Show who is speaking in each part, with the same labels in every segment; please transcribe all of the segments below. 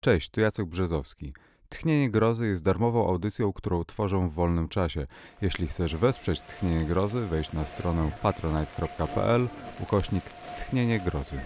Speaker 1: Cześć, tu Jacek Brzezowski. Tchnienie Grozy jest darmową audycją, którą tworzę w wolnym czasie. Jeśli chcesz wesprzeć Tchnienie Grozy, wejdź na stronę patronite.pl ukośnik Tchnienie Grozy.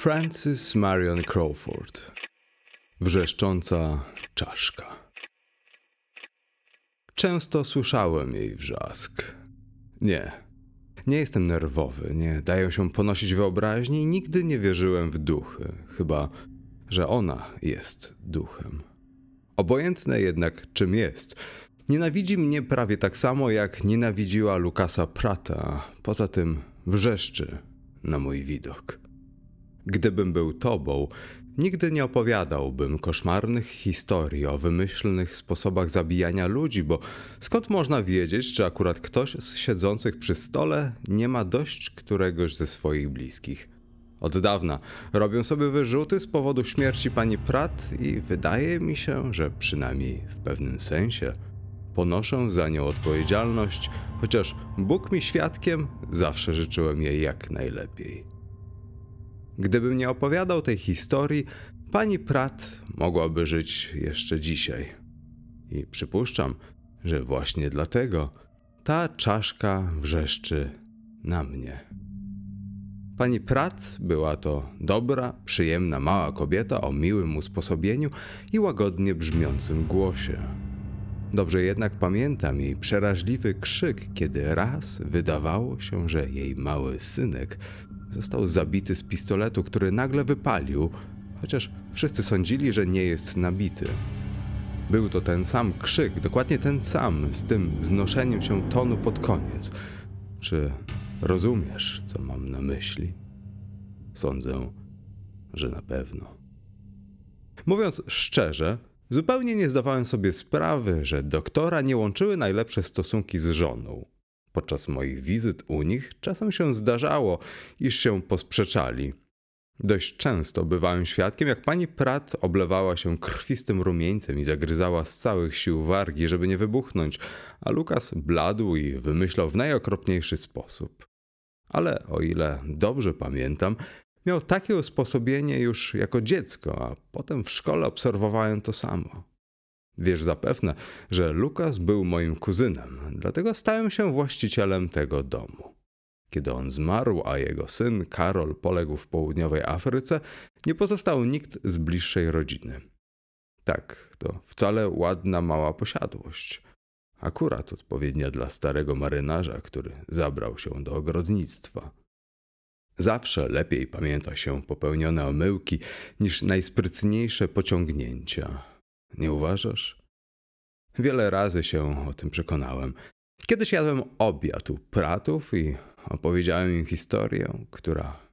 Speaker 2: Francis Marion Crawford. Wrzeszcząca czaszka. Często słyszałem jej wrzask. Nie. Nie jestem nerwowy, nie daję się ponosić wyobraźni i nigdy nie wierzyłem w duchy, chyba że ona jest duchem. Obojętne jednak czym jest, nienawidzi mnie prawie tak samo jak nienawidziła Lukasa Prata, poza tym wrzeszczy na mój widok. Gdybym był tobą, nigdy nie opowiadałbym koszmarnych historii o wymyślnych sposobach zabijania ludzi, bo skąd można wiedzieć, czy akurat ktoś z siedzących przy stole nie ma dość któregoś ze swoich bliskich? Od dawna robią sobie wyrzuty z powodu śmierci pani Pratt i wydaje mi się, że przynajmniej w pewnym sensie ponoszę za nią odpowiedzialność, chociaż Bóg mi świadkiem, zawsze życzyłem jej jak najlepiej. Gdybym nie opowiadał tej historii, pani Pratt mogłaby żyć jeszcze dzisiaj. I przypuszczam, że właśnie dlatego ta czaszka wrzeszczy na mnie. Pani Pratt była to dobra, przyjemna, mała kobieta o miłym usposobieniu i łagodnie brzmiącym głosie. Dobrze jednak pamiętam jej przeraźliwy krzyk, kiedy raz wydawało się, że jej mały synek został zabity z pistoletu, który nagle wypalił, chociaż wszyscy sądzili, że nie jest nabity. Był to ten sam krzyk, dokładnie ten sam, z tym wznoszeniem się tonu pod koniec. Czy rozumiesz, co mam na myśli? Sądzę, że na pewno. Mówiąc szczerze, zupełnie nie zdawałem sobie sprawy, że doktora nie łączyły najlepsze stosunki z żoną. Podczas moich wizyt u nich czasem się zdarzało, iż się posprzeczali. Dość często bywałem świadkiem, jak pani Pratt oblewała się krwistym rumieńcem i zagryzała z całych sił wargi, żeby nie wybuchnąć, a Lukas bladł i wymyślał w najokropniejszy sposób. Ale o ile dobrze pamiętam, miał takie usposobienie już jako dziecko, a potem w szkole obserwowałem to samo. Wiesz zapewne, że Lukas był moim kuzynem, dlatego stałem się właścicielem tego domu. Kiedy on zmarł, a jego syn Karol poległ w południowej Afryce, nie pozostał nikt z bliższej rodziny. Tak, to wcale ładna mała posiadłość. Akurat odpowiednia dla starego marynarza, który zabrał się do ogrodnictwa. Zawsze lepiej pamięta się popełnione omyłki niż najsprytniejsze pociągnięcia. Nie uważasz? Wiele razy się o tym przekonałem. Kiedyś jadłem obiad u pratów i opowiedziałem im historię, która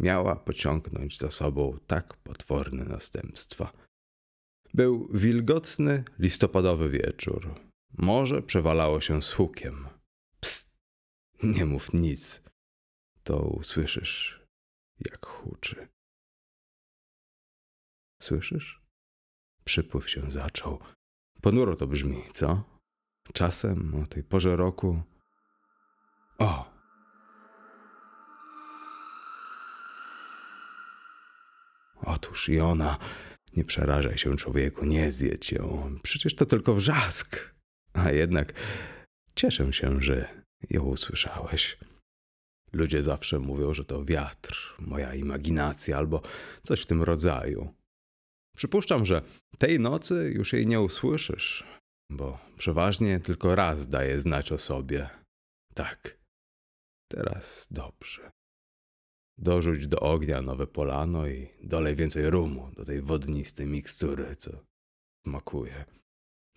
Speaker 2: miała pociągnąć za sobą tak potworne następstwa. Był wilgotny, listopadowy wieczór. Morze przewalało się z hukiem. Psst, nie mów nic. To usłyszysz, jak huczy. Słyszysz? Przypływ się zaczął. Ponuro to brzmi, co? Czasem o tej porze roku. O! Otóż i ona. Nie przerażaj się, człowieku, nie zjedź ją. Przecież to tylko wrzask. A jednak cieszę się, że ją usłyszałeś. Ludzie zawsze mówią, że to wiatr, moja imaginacja albo coś w tym rodzaju. Przypuszczam, że tej nocy już jej nie usłyszysz, bo przeważnie tylko raz daje znać o sobie. Tak, teraz dobrze. Dorzuć do ognia nowe polano i dolej więcej rumu do tej wodnistej mikstury, co smakuje.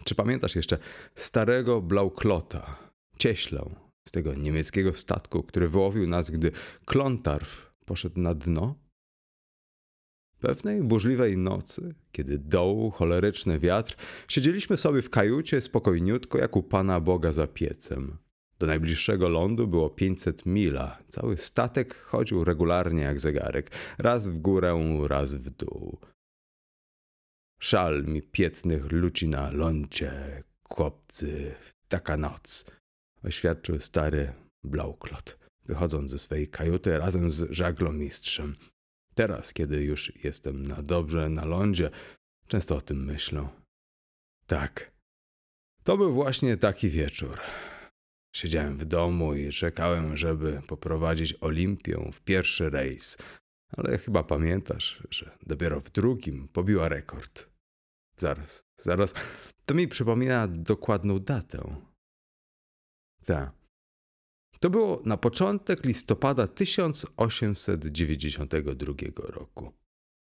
Speaker 2: Czy pamiętasz jeszcze starego Blauklota, cieślę z tego niemieckiego statku, który wyłowił nas, gdy Klontarf poszedł na dno? Pewnej burzliwej nocy, kiedy dołu choleryczny wiatr, siedzieliśmy sobie w kajucie spokojniutko jak u Pana Boga za piecem. Do najbliższego lądu było 500 mila. Cały statek chodził regularnie jak zegarek. Raz w górę, raz w dół. Szal mi piętnych ludzi na lądzie, chłopcy, taka noc, oświadczył stary Blauklot, wychodząc ze swej kajuty razem z żaglomistrzem. Teraz, kiedy już jestem na dobrze na lądzie, często o tym myślę. Tak, to był właśnie taki wieczór. Siedziałem w domu i czekałem, żeby poprowadzić Olimpię w pierwszy rejs, ale chyba pamiętasz, że dopiero w drugim pobiła rekord. Zaraz, zaraz, to mi przypomina dokładną datę. Tak. To było na początek listopada 1892 roku.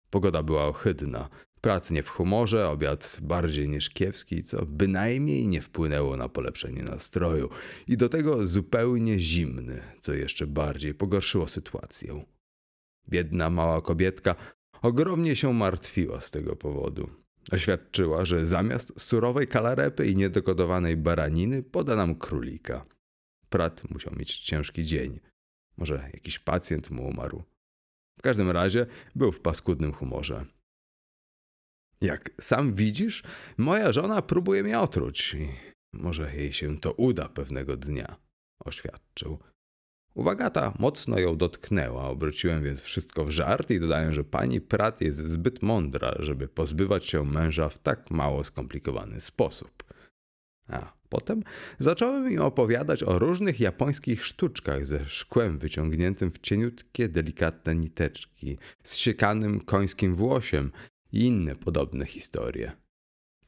Speaker 2: Pogoda była ohydna, Prat nie w humorze, obiad bardziej niż kiepski, co bynajmniej nie wpłynęło na polepszenie nastroju i do tego zupełnie zimny, co jeszcze bardziej pogorszyło sytuację. Biedna mała kobietka ogromnie się martwiła z tego powodu. Oświadczyła, że zamiast surowej kalarepy i niedogodowanej baraniny poda nam królika. Prat musiał mieć ciężki dzień. Może jakiś pacjent mu umarł. W każdym razie był w paskudnym humorze. Jak sam widzisz, moja żona próbuje mnie otruć i może jej się to uda pewnego dnia, oświadczył. Uwaga ta mocno ją dotknęła, obróciłem więc wszystko w żart i dodałem, że pani Prat jest zbyt mądra, żeby pozbywać się męża w tak mało skomplikowany sposób. A potem zacząłem im opowiadać o różnych japońskich sztuczkach ze szkłem wyciągniętym w cieniutkie, delikatne niteczki, z siekanym końskim włosiem i inne podobne historie.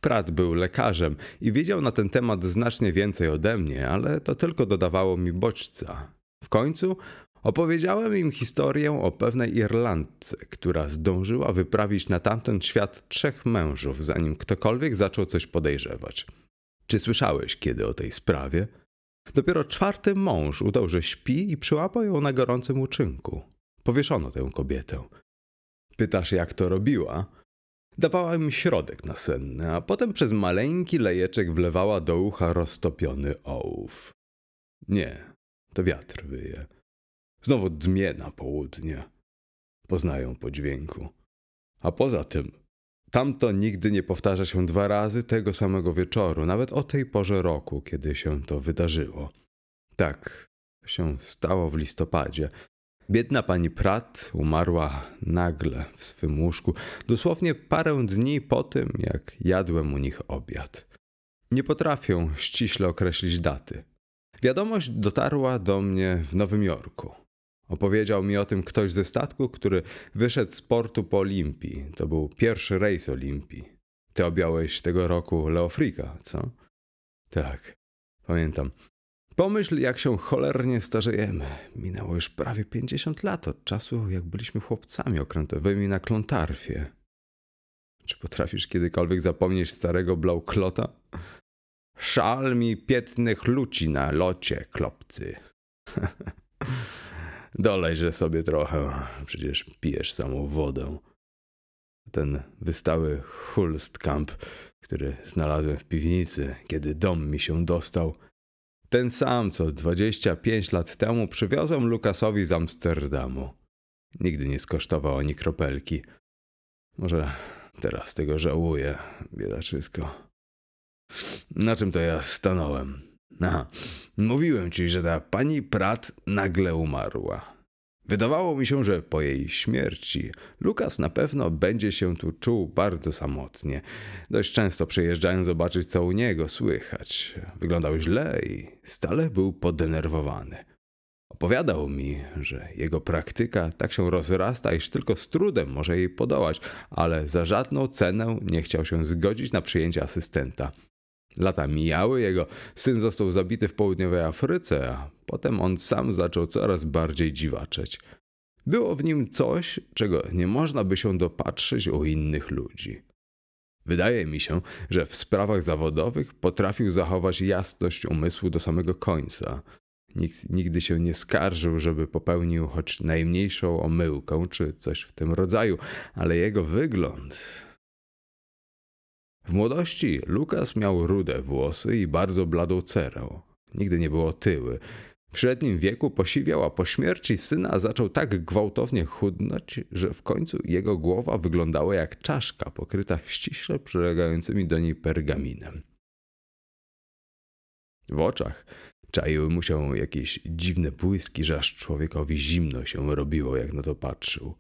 Speaker 2: Prat był lekarzem i wiedział na ten temat znacznie więcej ode mnie, ale to tylko dodawało mi bodźca. W końcu opowiedziałem im historię o pewnej Irlandce, która zdążyła wyprawić na tamten świat trzech mężów, zanim ktokolwiek zaczął coś podejrzewać. Czy słyszałeś kiedy o tej sprawie? Dopiero czwarty mąż udał, że śpi i przyłapał ją na gorącym uczynku. Powieszono tę kobietę. Pytasz, jak to robiła? Dawała mi środek nasenny, a potem przez maleńki lejeczek wlewała do ucha roztopiony ołów. Nie, to wiatr wyje. Znowu dmie na południe. Poznają po dźwięku. A poza tym, tamto nigdy nie powtarza się dwa razy tego samego wieczoru, nawet o tej porze roku, kiedy się to wydarzyło. Tak, się stało w listopadzie, Biedna pani Pratt umarła nagle w swym łóżku, dosłownie parę dni po tym, jak jadłem u nich obiad. Nie potrafię ściśle określić daty. Wiadomość dotarła do mnie w Nowym Jorku. Opowiedział mi o tym ktoś ze statku, który wyszedł z portu po Olimpii. To był pierwszy rejs Olimpii. Ty objąłeś tego roku Leofrika, co? Tak, pamiętam. Pomyśl, jak się cholernie starzejemy. Minęło już prawie 50 lat od czasu, jak byliśmy chłopcami okrętowymi na Klontarfie. Czy potrafisz kiedykolwiek zapomnieć starego Blauklota? Szal mi piętnych luci na locie, klopcy. Dolejże sobie trochę, przecież pijesz samą wodę. Ten wystały Hulstkamp, który znalazłem w piwnicy, kiedy dom mi się dostał – ten sam, co 25 lat temu przywiozłem Lukasowi z Amsterdamu. Nigdy nie skosztował ani kropelki. Może teraz tego żałuję, biedaczysko. Na czym to ja stanąłem? Aha, mówiłem ci, że ta pani Prat nagle umarła. Wydawało mi się, że po jej śmierci Lukas na pewno będzie się tu czuł bardzo samotnie. Dość często przyjeżdżałem zobaczyć, co u niego słychać. Wyglądał źle i stale był podenerwowany. Opowiadał mi, że jego praktyka tak się rozrasta, iż tylko z trudem może jej podołać, ale za żadną cenę nie chciał się zgodzić na przyjęcie asystenta. Lata mijały, jego syn został zabity w południowej Afryce, a potem on sam zaczął coraz bardziej dziwaczeć. Było w nim coś, czego nie można by się dopatrzyć u innych ludzi. Wydaje mi się, że w sprawach zawodowych potrafił zachować jasność umysłu do samego końca. Nikt nigdy się nie skarżył, żeby popełnił choć najmniejszą omyłkę czy coś w tym rodzaju, ale jego wygląd. W młodości Lukas miał rude włosy i bardzo bladą cerę. Nigdy nie było tyły. W średnim wieku posiwiał, a po śmierci syna zaczął tak gwałtownie chudnąć, że w końcu jego głowa wyglądała jak czaszka pokryta ściśle przylegającymi do niej pergaminem. W oczach czaiły mu się jakieś dziwne błyski, że aż człowiekowi zimno się robiło, jak na to patrzył.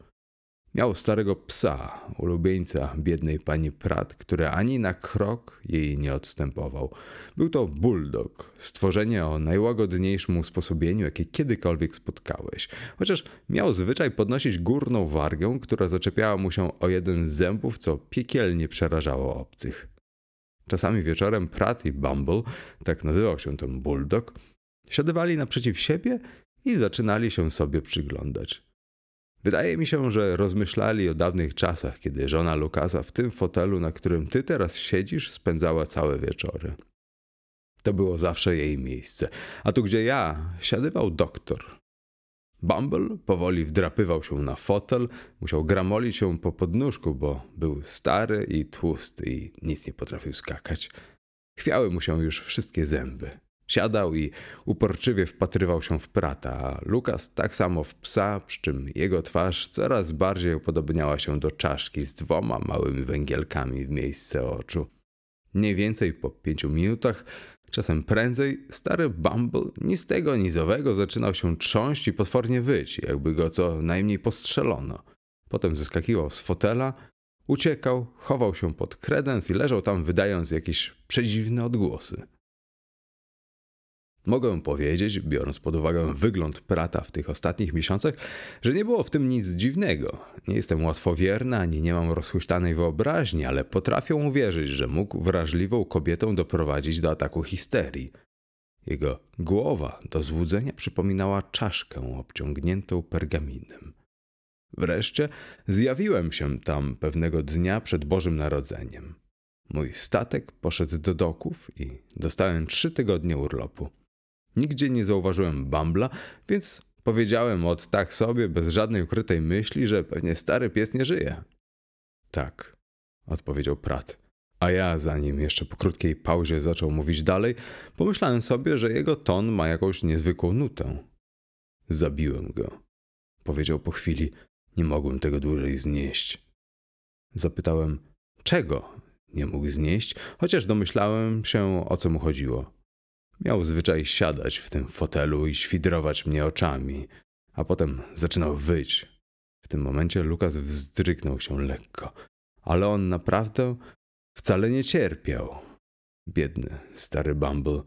Speaker 2: Miał starego psa, ulubieńca biednej pani Pratt, który ani na krok jej nie odstępował. Był to bulldog, stworzenie o najłagodniejszym usposobieniu, jakie kiedykolwiek spotkałeś. Chociaż miał zwyczaj podnosić górną wargę, która zaczepiała mu się o jeden z zębów, co piekielnie przerażało obcych. Czasami wieczorem Pratt i Bumble, tak nazywał się ten bulldog, siadywali naprzeciw siebie i zaczynali się sobie przyglądać. Wydaje mi się, że rozmyślali o dawnych czasach, kiedy żona Lukasa w tym fotelu, na którym ty teraz siedzisz, spędzała całe wieczory. To było zawsze jej miejsce. A tu, gdzie ja, siadywał doktor. Bumble powoli wdrapywał się na fotel, musiał gramolić się po podnóżku, bo był stary i tłusty i nic nie potrafił skakać. Chwiały mu się już wszystkie zęby. Siadał i uporczywie wpatrywał się w prata, a Lukas tak samo w psa, przy czym jego twarz coraz bardziej upodobniała się do czaszki z dwoma małymi węgielkami w miejsce oczu. Mniej więcej po pięciu minutach, czasem prędzej, stary Bumble ni z tego nizowego zaczynał się trząść i potwornie wyć, jakby go co najmniej postrzelono. Potem zeskakiwał z fotela, uciekał, chował się pod kredens i leżał tam wydając jakieś przedziwne odgłosy. Mogę powiedzieć, biorąc pod uwagę wygląd Prata w tych ostatnich miesiącach, że nie było w tym nic dziwnego. Nie jestem łatwowierna ani nie mam rozhuśtanej wyobraźni, ale potrafię uwierzyć, że mógł wrażliwą kobietę doprowadzić do ataku histerii. Jego głowa do złudzenia przypominała czaszkę obciągniętą pergaminem. Wreszcie zjawiłem się tam pewnego dnia przed Bożym Narodzeniem. Mój statek poszedł do doków i dostałem trzy tygodnie urlopu. Nigdzie nie zauważyłem Bambla, więc powiedziałem od tak sobie, bez żadnej ukrytej myśli, że pewnie stary pies nie żyje. Tak, odpowiedział Prat. A ja, zanim jeszcze po krótkiej pauzie zaczął mówić dalej, pomyślałem sobie, że jego ton ma jakąś niezwykłą nutę. Zabiłem go, powiedział po chwili. Nie mogłem tego dłużej znieść. Zapytałem, czego nie mógł znieść, chociaż domyślałem się, o co mu chodziło. Miał zwyczaj siadać w tym fotelu i świdrować mnie oczami, a potem zaczynał wyć. W tym momencie Lukas wzdrygnął się lekko, ale on naprawdę wcale nie cierpiał. Biedny, stary Bumble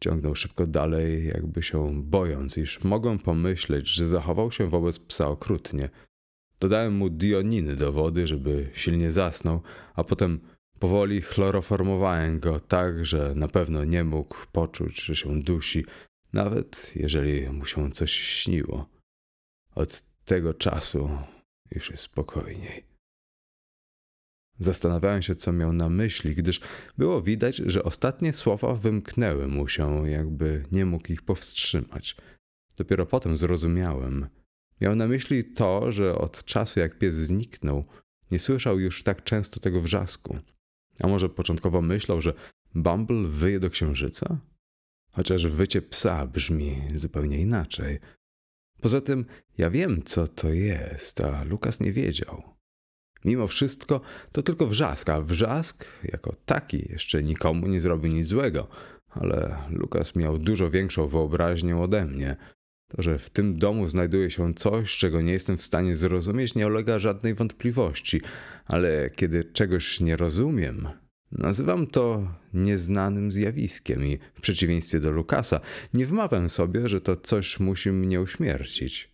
Speaker 2: ciągnął szybko dalej, jakby się bojąc, iż mogłem pomyśleć, że zachował się wobec psa okrutnie. Dodałem mu dioniny do wody, żeby silnie zasnął, a potem Powoli chloroformowałem go tak, że na pewno nie mógł poczuć, że się dusi, nawet jeżeli mu się coś śniło. Od tego czasu już jest spokojniej. Zastanawiałem się, co miał na myśli, gdyż było widać, że ostatnie słowa wymknęły mu się, jakby nie mógł ich powstrzymać. Dopiero potem zrozumiałem. Miał na myśli to, że od czasu jak pies zniknął, nie słyszał już tak często tego wrzasku. A może początkowo myślał, że Bumble wyje do księżyca? Chociaż wycie psa brzmi zupełnie inaczej. Poza tym ja wiem, co to jest, a Lukas nie wiedział. Mimo wszystko to tylko wrzask, a wrzask jako taki jeszcze nikomu nie zrobi nic złego. Ale Lukas miał dużo większą wyobraźnię ode mnie. To, że w tym domu znajduje się coś, czego nie jestem w stanie zrozumieć, nie ulega żadnej wątpliwości, ale kiedy czegoś nie rozumiem, Nazywam to nieznanym zjawiskiem i w przeciwieństwie do Lukasa nie wmawiam sobie, że to coś musi mnie uśmiercić.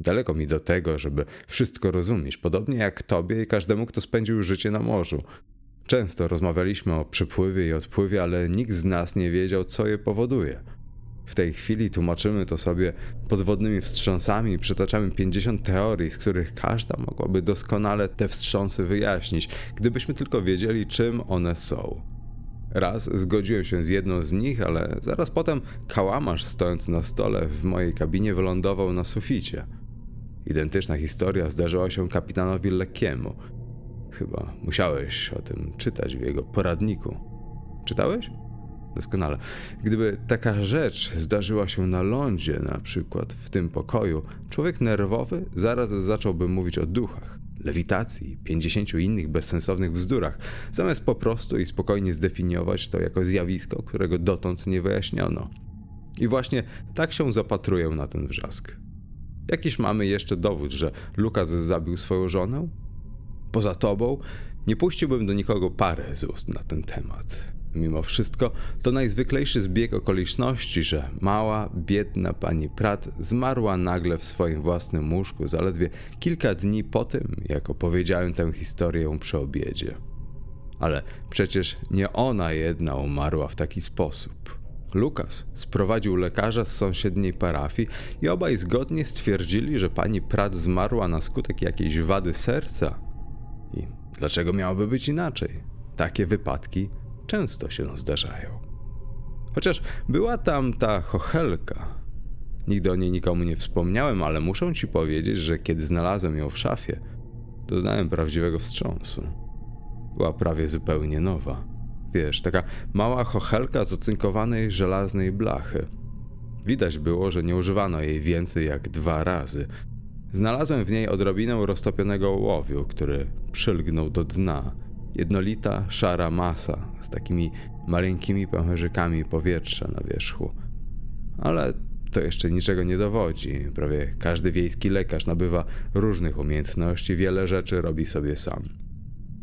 Speaker 2: Daleko mi do tego, żeby wszystko rozumieć, podobnie jak tobie i każdemu, kto spędził życie na morzu. Często rozmawialiśmy o przypływie i odpływie, ale nikt z nas nie wiedział, co je powoduje. W tej chwili tłumaczymy to sobie podwodnymi wstrząsami przytaczamy 50 teorii, z których każda mogłaby doskonale te wstrząsy wyjaśnić, gdybyśmy tylko wiedzieli, czym one są. Raz zgodziłem się z jedną z nich, ale zaraz potem kałamarz stojąc na stole w mojej kabinie wylądował na suficie. Identyczna historia zdarzyła się kapitanowi Lekiemu. Chyba musiałeś o tym czytać w jego poradniku. Czytałeś? Doskonale. Gdyby taka rzecz zdarzyła się na lądzie, na przykład w tym pokoju, człowiek nerwowy zaraz zacząłby mówić o duchach, lewitacji, pięćdziesięciu innych bezsensownych bzdurach, zamiast po prostu i spokojnie zdefiniować to jako zjawisko, którego dotąd nie wyjaśniono. I właśnie tak się zapatruję na ten wrzask. Jakiś mamy jeszcze dowód, że Lukas zabił swoją żonę? Poza tobą nie puściłbym do nikogo parę z ust na ten temat. Mimo wszystko to najzwyklejszy zbieg okoliczności, że mała, biedna pani Pratt zmarła nagle w swoim własnym łóżku zaledwie kilka dni po tym, jak opowiedziałem tę historię przy obiedzie. Ale przecież nie ona jedna umarła w taki sposób. Lukas sprowadził lekarza z sąsiedniej parafii i obaj zgodnie stwierdzili, że pani Pratt zmarła na skutek jakiejś wady serca. I dlaczego miałoby być inaczej? Takie wypadki często się zdarzają. Chociaż była tam ta chochelka. Nigdy o niej nikomu nie wspomniałem, ale muszę ci powiedzieć, że kiedy znalazłem ją w szafie, doznałem prawdziwego wstrząsu. Była prawie zupełnie nowa. Wiesz, taka mała chochelka z ocynkowanej żelaznej blachy. Widać było, że nie używano jej więcej jak dwa razy. Znalazłem w niej odrobinę roztopionego ołowiu, który przylgnął do dna Jednolita, szara masa z takimi maleńkimi pęcherzykami powietrza na wierzchu. Ale to jeszcze niczego nie dowodzi. Prawie każdy wiejski lekarz nabywa różnych umiejętności, wiele rzeczy robi sobie sam.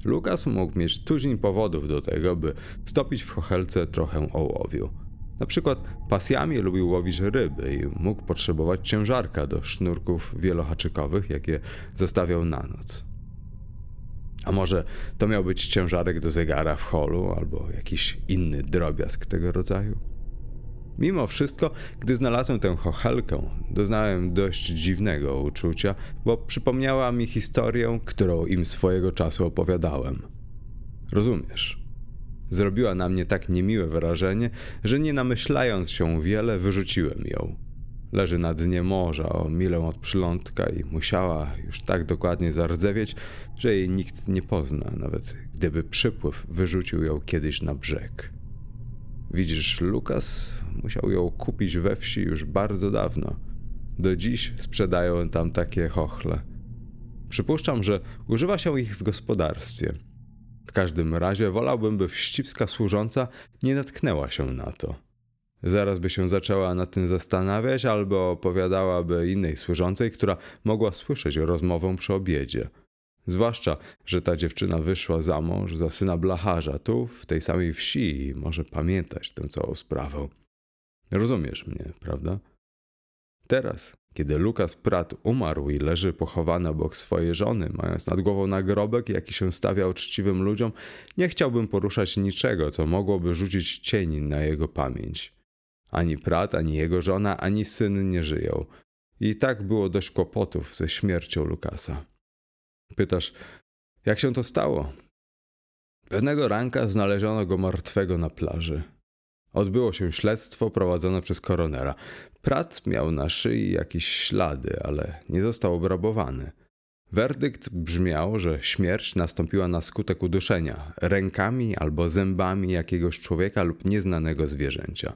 Speaker 2: Lukas mógł mieć tuzin powodów do tego, by stopić w chochelce trochę ołowiu. Na przykład pasjami lubił łowić ryby i mógł potrzebować ciężarka do sznurków wielohaczykowych, jakie zostawiał na noc. A może to miał być ciężarek do zegara w holu albo jakiś inny drobiazg tego rodzaju? Mimo wszystko, gdy znalazłem tę chochelkę, doznałem dość dziwnego uczucia, bo przypomniała mi historię, którą im swojego czasu opowiadałem. Rozumiesz? Zrobiła na mnie tak niemiłe wrażenie, że nie namyślając się wiele, wyrzuciłem ją. Leży na dnie morza o milę od przylądka i musiała już tak dokładnie zardzewieć, że jej nikt nie pozna, nawet gdyby przypływ wyrzucił ją kiedyś na brzeg. Widzisz, Lukas musiał ją kupić we wsi już bardzo dawno. Do dziś sprzedają tam takie chochle. Przypuszczam, że używa się ich w gospodarstwie. W każdym razie wolałbym, by wścibska służąca nie natknęła się na to. Zaraz by się zaczęła nad tym zastanawiać, albo opowiadałaby innej służącej, która mogła słyszeć rozmowę przy obiedzie. Zwłaszcza, że ta dziewczyna wyszła za mąż za syna blacharza tu, w tej samej wsi i może pamiętać tę całą sprawę. Rozumiesz mnie, prawda? Teraz, kiedy Lukas Prat umarł i leży pochowany obok swojej żony, mając nad głową nagrobek, jaki się stawia uczciwym ludziom, nie chciałbym poruszać niczego, co mogłoby rzucić cień na jego pamięć. Ani Prat, ani jego żona, ani syn nie żyją. I tak było dość kłopotów ze śmiercią Lukasa. Pytasz, jak się to stało? Pewnego ranka znaleziono go martwego na plaży. Odbyło się śledztwo prowadzone przez koronera. Prat miał na szyi jakieś ślady, ale nie został obrabowany. Werdykt brzmiał, że śmierć nastąpiła na skutek uduszenia rękami albo zębami jakiegoś człowieka lub nieznanego zwierzęcia.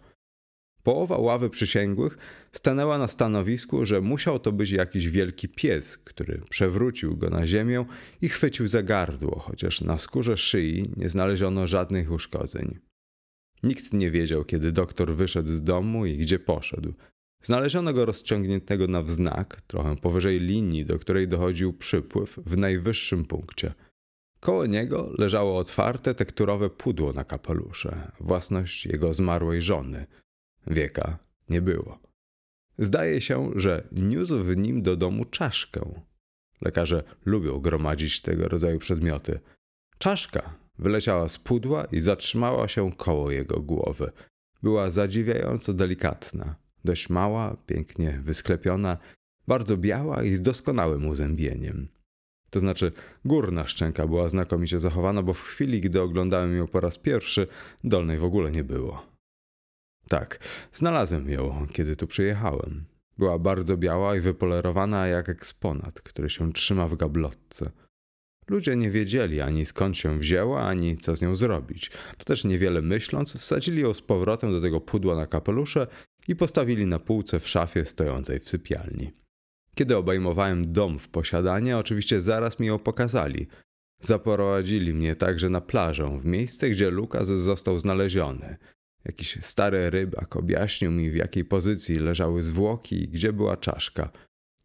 Speaker 2: Połowa ławy przysięgłych stanęła na stanowisku, że musiał to być jakiś wielki pies, który przewrócił go na ziemię i chwycił za gardło, chociaż na skórze szyi nie znaleziono żadnych uszkodzeń. Nikt nie wiedział, kiedy doktor wyszedł z domu i gdzie poszedł. Znaleziono go rozciągniętego na wznak, trochę powyżej linii, do której dochodził przypływ w najwyższym punkcie. Koło niego leżało otwarte tekturowe pudło na kapelusze, własność jego zmarłej żony. Wieka nie było. Zdaje się, że niósł w nim do domu czaszkę. Lekarze lubią gromadzić tego rodzaju przedmioty. Czaszka wyleciała z pudła i zatrzymała się koło jego głowy. Była zadziwiająco delikatna, dość mała, pięknie wysklepiona, bardzo biała i z doskonałym uzębieniem. To znaczy, górna szczęka była znakomicie zachowana, bo w chwili, gdy oglądałem ją po raz pierwszy, dolnej w ogóle nie było. Tak, znalazłem ją, kiedy tu przyjechałem. Była bardzo biała i wypolerowana jak eksponat, który się trzyma w gablotce. Ludzie nie wiedzieli ani skąd się wzięła, ani co z nią zrobić. To też niewiele myśląc, wsadzili ją z powrotem do tego pudła na kapelusze i postawili na półce w szafie stojącej w sypialni. Kiedy obejmowałem dom w posiadanie, oczywiście zaraz mi ją pokazali. Zaprowadzili mnie także na plażę, w miejsce, gdzie Lukas został znaleziony. Jakiś stary rybak objaśnił mi, w jakiej pozycji leżały zwłoki i gdzie była czaszka.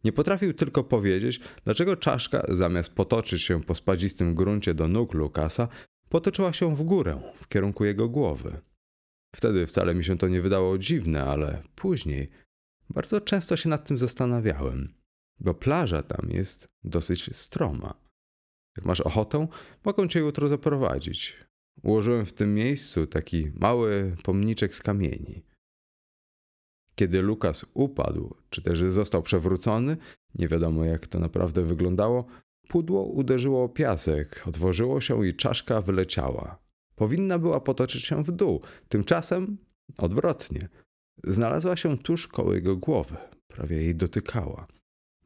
Speaker 2: Nie potrafił tylko powiedzieć, dlaczego czaszka, zamiast potoczyć się po spadzistym gruncie do nóg Lukasa, potoczyła się w górę, w kierunku jego głowy. Wtedy wcale mi się to nie wydało dziwne, ale później bardzo często się nad tym zastanawiałem, bo plaża tam jest dosyć stroma. Jak masz ochotę, mogą cię jutro zaprowadzić. Ułożyłem w tym miejscu taki mały pomniczek z kamieni. Kiedy Lukas upadł, czy też został przewrócony, nie wiadomo jak to naprawdę wyglądało, pudło uderzyło o piasek, otworzyło się i czaszka wyleciała. Powinna była potoczyć się w dół, tymczasem odwrotnie. Znalazła się tuż koło jego głowy, prawie jej dotykała.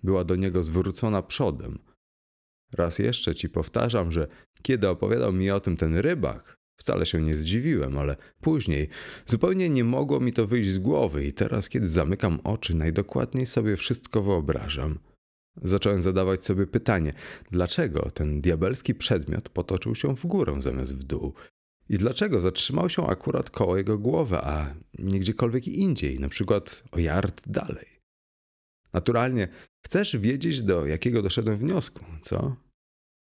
Speaker 2: Była do niego zwrócona przodem. Raz jeszcze ci powtarzam, że kiedy opowiadał mi o tym ten rybak, wcale się nie zdziwiłem, ale później zupełnie nie mogło mi to wyjść z głowy i teraz, kiedy zamykam oczy, najdokładniej sobie wszystko wyobrażam. Zacząłem zadawać sobie pytanie, dlaczego ten diabelski przedmiot potoczył się w górę zamiast w dół? I dlaczego zatrzymał się akurat koło jego głowy, a nie gdziekolwiek indziej, na przykład o yard dalej? Naturalnie chcesz wiedzieć, do jakiego doszedłem wniosku, co?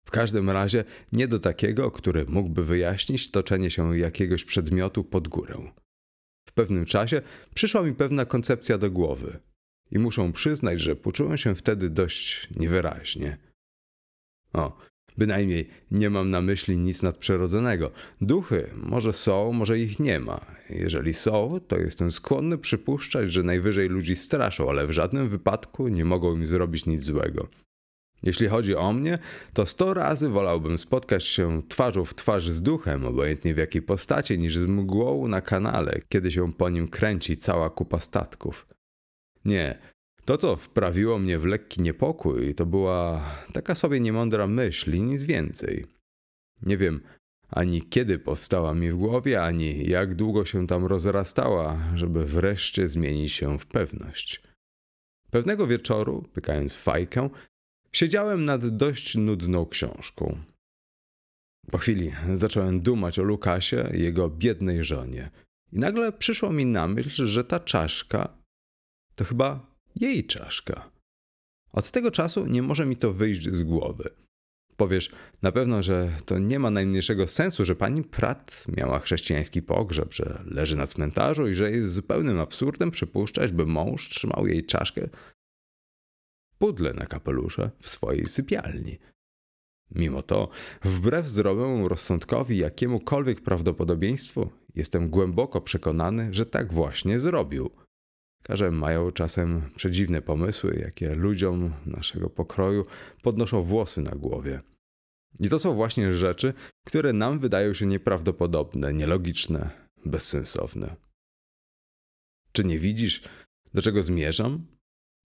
Speaker 2: W każdym razie nie do takiego, który mógłby wyjaśnić toczenie się jakiegoś przedmiotu pod górę. W pewnym czasie przyszła mi pewna koncepcja do głowy i muszę przyznać, że poczułem się wtedy dość niewyraźnie. O, bynajmniej nie mam na myśli nic nadprzyrodzonego. Duchy może są, może ich nie ma. Jeżeli są, to jestem skłonny przypuszczać, że najwyżej ludzi straszą, ale w żadnym wypadku nie mogą im zrobić nic złego. Jeśli chodzi o mnie, to sto razy wolałbym spotkać się twarzą w twarz z duchem, obojętnie w jakiej postaci, niż z mgłą na kanale, kiedy się po nim kręci cała kupa statków. Nie, to co wprawiło mnie w lekki niepokój, to była taka sobie niemądra myśl i nic więcej. Nie wiem ani kiedy powstała mi w głowie, ani jak długo się tam rozrastała, żeby wreszcie zmienić się w pewność. Pewnego wieczoru, pykając fajkę, Siedziałem nad dość nudną książką. Po chwili zacząłem dumać o Lukasie i jego biednej żonie. I nagle przyszło mi na myśl, że ta czaszka to chyba jej czaszka. Od tego czasu nie może mi to wyjść z głowy. Powiesz na pewno, że to nie ma najmniejszego sensu, że pani Pratt miała chrześcijański pogrzeb, że leży na cmentarzu i że jest zupełnym absurdem przypuszczać, by mąż trzymał jej czaszkę pudle na kapelusze w swojej sypialni. Mimo to, wbrew zdrowemu rozsądkowi jakiemukolwiek prawdopodobieństwu, jestem głęboko przekonany, że tak właśnie zrobił. Karze mają czasem przedziwne pomysły, jakie ludziom naszego pokroju podnoszą włosy na głowie. I to są właśnie rzeczy, które nam wydają się nieprawdopodobne, nielogiczne, bezsensowne. Czy nie widzisz, do czego zmierzam?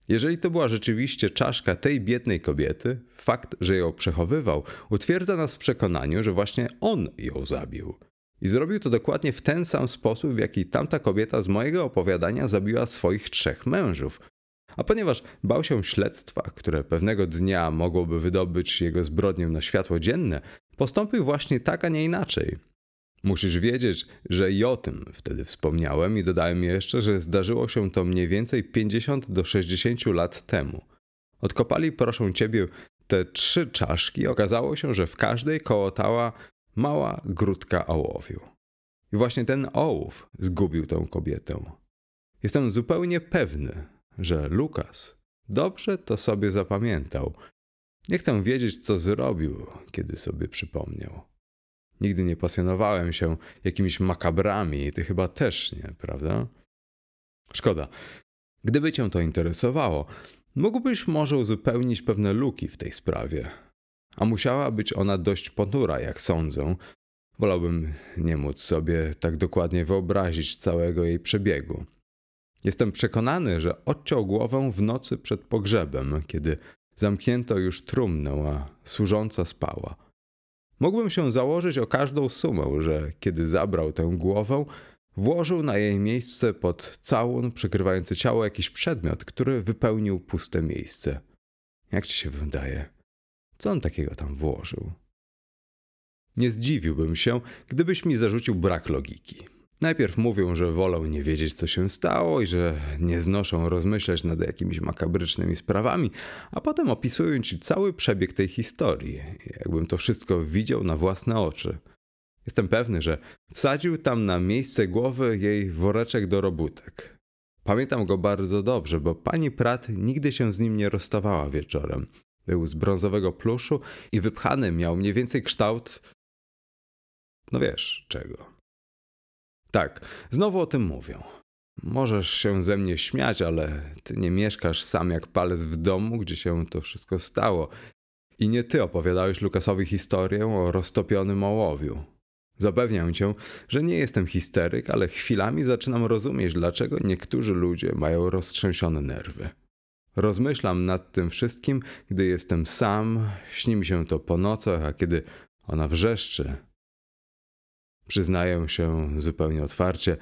Speaker 2: Jeżeli to była rzeczywiście czaszka tej biednej kobiety, fakt, że ją przechowywał, utwierdza nas w przekonaniu, że właśnie on ją zabił. I zrobił to dokładnie w ten sam sposób, w jaki tamta kobieta z mojego opowiadania zabiła swoich trzech mężów. A ponieważ bał się śledztwa, które pewnego dnia mogłoby wydobyć jego zbrodnię na światło dzienne, postąpił właśnie tak, a nie inaczej. Musisz wiedzieć, że i o tym wtedy wspomniałem i dodałem jeszcze, że zdarzyło się to mniej więcej 50 do 60 lat temu. Odkopali, proszę ciebie, te trzy czaszki okazało się, że w każdej kołotała mała grudka ołowiu. I właśnie ten ołów zgubił tę kobietę. Jestem zupełnie pewny, że Lukas dobrze to sobie zapamiętał. Nie chcę wiedzieć, co zrobił, kiedy sobie przypomniał. Nigdy nie pasjonowałem się jakimiś makabrami, ty chyba też nie, prawda? Szkoda. Gdyby cię to interesowało, mógłbyś może uzupełnić pewne luki w tej sprawie. A musiała być ona dość ponura, jak sądzę. Wolałbym nie móc sobie tak dokładnie wyobrazić całego jej przebiegu. Jestem przekonany, że odciął głowę w nocy przed pogrzebem, kiedy zamknięto już trumnę, a służąca spała. Mógłbym się założyć o każdą sumę, że kiedy zabrał tę głowę, włożył na jej miejsce pod całun przykrywający ciało jakiś przedmiot, który wypełnił puste miejsce. Jak ci się wydaje? Co on takiego tam włożył? Nie zdziwiłbym się, gdybyś mi zarzucił brak logiki. Najpierw mówią, że wolą nie wiedzieć, co się stało i że nie znoszą rozmyślać nad jakimiś makabrycznymi sprawami, a potem opisują ci cały przebieg tej historii, jakbym to wszystko widział na własne oczy. Jestem pewny, że wsadził tam na miejsce głowy jej woreczek do robótek. Pamiętam go bardzo dobrze, bo pani Pratt nigdy się z nim nie rozstawała wieczorem. Był z brązowego pluszu i wypchany miał mniej więcej kształt. No wiesz czego. Tak, znowu o tym mówią. Możesz się ze mnie śmiać, ale ty nie mieszkasz sam jak palec w domu, gdzie się to wszystko stało. I nie ty opowiadałeś Lukasowi historię o roztopionym ołowiu. Zapewniam cię, że nie jestem histeryk, ale chwilami zaczynam rozumieć, dlaczego niektórzy ludzie mają roztrzęsione nerwy. Rozmyślam nad tym wszystkim, gdy jestem sam, śni mi się to po nocach, a kiedy ona wrzeszczy, Przyznaję się zupełnie otwarcie,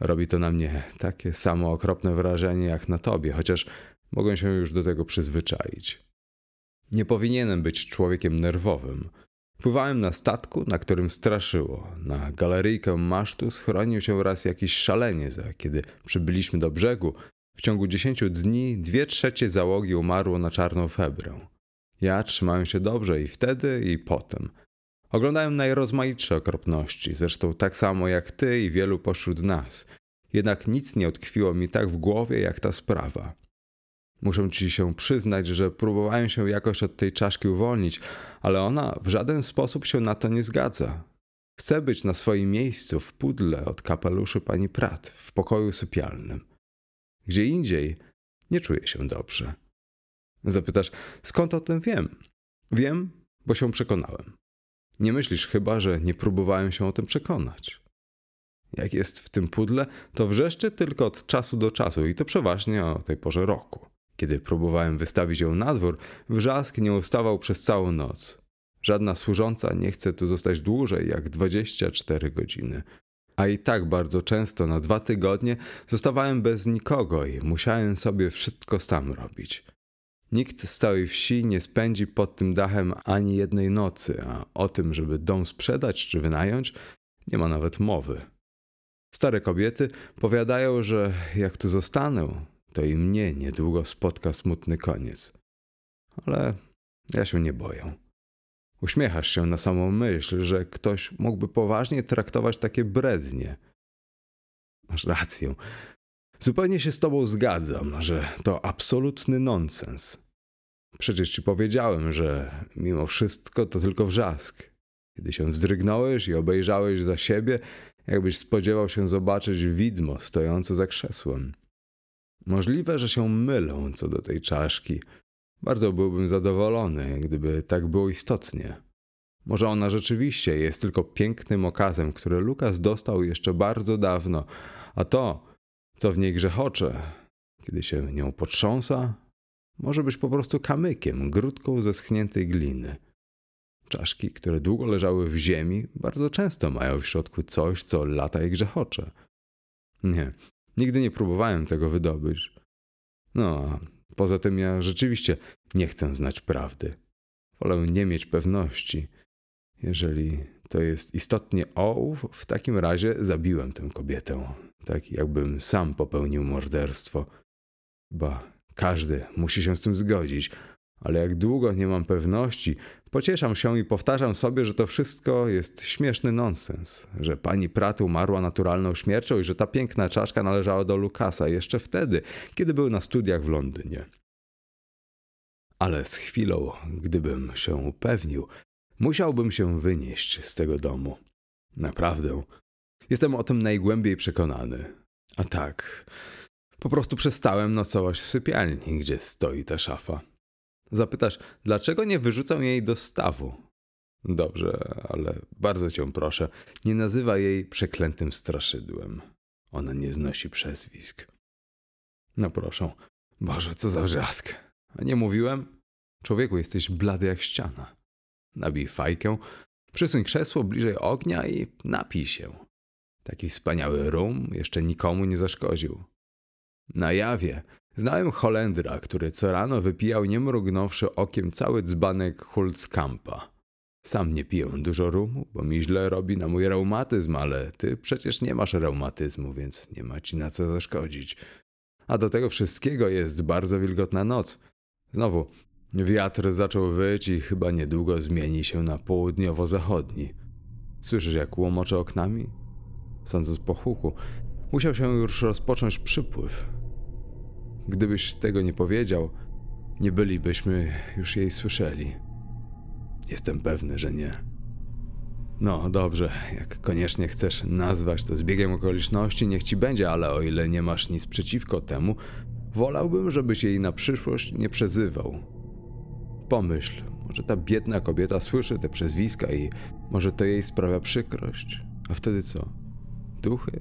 Speaker 2: robi to na mnie takie samo okropne wrażenie jak na tobie, chociaż mogę się już do tego przyzwyczaić. Nie powinienem być człowiekiem nerwowym. Pływałem na statku, na którym straszyło. Na galeryjkę masztu schronił się raz jakiś szaleniec, a kiedy przybyliśmy do brzegu, w ciągu dziesięciu dni dwie trzecie załogi umarło na czarną febrę. Ja trzymałem się dobrze i wtedy, i potem – Oglądałem najrozmaitsze okropności, zresztą tak samo jak ty i wielu pośród nas. Jednak nic nie utkwiło mi tak w głowie jak ta sprawa. Muszę ci się przyznać, że próbowałem się jakoś od tej czaszki uwolnić, ale ona w żaden sposób się na to nie zgadza. Chcę być na swoim miejscu w pudle od kapeluszy pani Prat w pokoju sypialnym. Gdzie indziej nie czuję się dobrze. Zapytasz, skąd o tym wiem? Wiem, bo się przekonałem. Nie myślisz chyba, że nie próbowałem się o tym przekonać. Jak jest w tym pudle, to wrzeszczy tylko od czasu do czasu i to przeważnie o tej porze roku. Kiedy próbowałem wystawić ją na dwór, wrzask nie ustawał przez całą noc. Żadna służąca nie chce tu zostać dłużej jak 24 godziny. A i tak bardzo często na dwa tygodnie zostawałem bez nikogo i musiałem sobie wszystko sam robić. Nikt z całej wsi nie spędzi pod tym dachem ani jednej nocy, a o tym, żeby dom sprzedać czy wynająć, nie ma nawet mowy. Stare kobiety powiadają, że jak tu zostanę, to i mnie niedługo spotka smutny koniec. Ale ja się nie boję. Uśmiechasz się na samą myśl, że ktoś mógłby poważnie traktować takie brednie. Masz rację. Zupełnie się z tobą zgadzam, że to absolutny nonsens. Przecież ci powiedziałem, że mimo wszystko to tylko wrzask. Kiedy się wzdrygnąłeś i obejrzałeś za siebie, jakbyś spodziewał się zobaczyć widmo stojące za krzesłem. Możliwe, że się mylą co do tej czaszki. Bardzo byłbym zadowolony, gdyby tak było istotnie. Może ona rzeczywiście jest tylko pięknym okazem, który Lukas dostał jeszcze bardzo dawno, a to, co w niej grzechocze, kiedy się nią potrząsa, może być po prostu kamykiem, grudką ze schniętej gliny. Czaszki, które długo leżały w ziemi, bardzo często mają w środku coś, co lata i grzechocze. Nie, nigdy nie próbowałem tego wydobyć. No, poza tym ja rzeczywiście nie chcę znać prawdy. Wolę nie mieć pewności. Jeżeli to jest istotnie ołów, w takim razie zabiłem tę kobietę tak jakbym sam popełnił morderstwo. Ba, każdy musi się z tym zgodzić. Ale jak długo nie mam pewności, pocieszam się i powtarzam sobie, że to wszystko jest śmieszny nonsens, że pani Pratt umarła naturalną śmiercią i że ta piękna czaszka należała do Lukasa jeszcze wtedy, kiedy był na studiach w Londynie. Ale z chwilą, gdybym się upewnił, musiałbym się wynieść z tego domu. Naprawdę. Jestem o tym najgłębiej przekonany. A tak, po prostu przestałem nocować w sypialni, gdzie stoi ta szafa. Zapytasz, dlaczego nie wyrzucam jej do stawu? Dobrze, ale bardzo cię proszę, nie nazywaj jej przeklętym straszydłem. Ona nie znosi przezwisk. No proszę, Boże, co za wrzask. A nie mówiłem? Człowieku, jesteś blady jak ściana. Nabij fajkę, przysuń krzesło bliżej ognia i napij się. Taki wspaniały rum jeszcze nikomu nie zaszkodził. Na jawie znałem Holendra, który co rano wypijał nie mrugnąwszy okiem cały dzbanek Hulzkampa. Sam nie piję dużo rumu, bo mi źle robi na mój reumatyzm, ale ty przecież nie masz reumatyzmu, więc nie ma ci na co zaszkodzić. A do tego wszystkiego jest bardzo wilgotna noc. Znowu, wiatr zaczął wyć i chyba niedługo zmieni się na południowo-zachodni. Słyszysz, jak łomocze oknami? Sądząc po huku, musiał się już rozpocząć przypływ. Gdybyś tego nie powiedział, nie bylibyśmy już jej słyszeli. Jestem pewny, że nie. No dobrze, jak koniecznie chcesz nazwać to zbiegiem okoliczności, niech ci będzie, ale o ile nie masz nic przeciwko temu, wolałbym, żebyś jej na przyszłość nie przezywał. Pomyśl, może ta biedna kobieta słyszy te przezwiska i może to jej sprawia przykrość. A wtedy co? Duchy?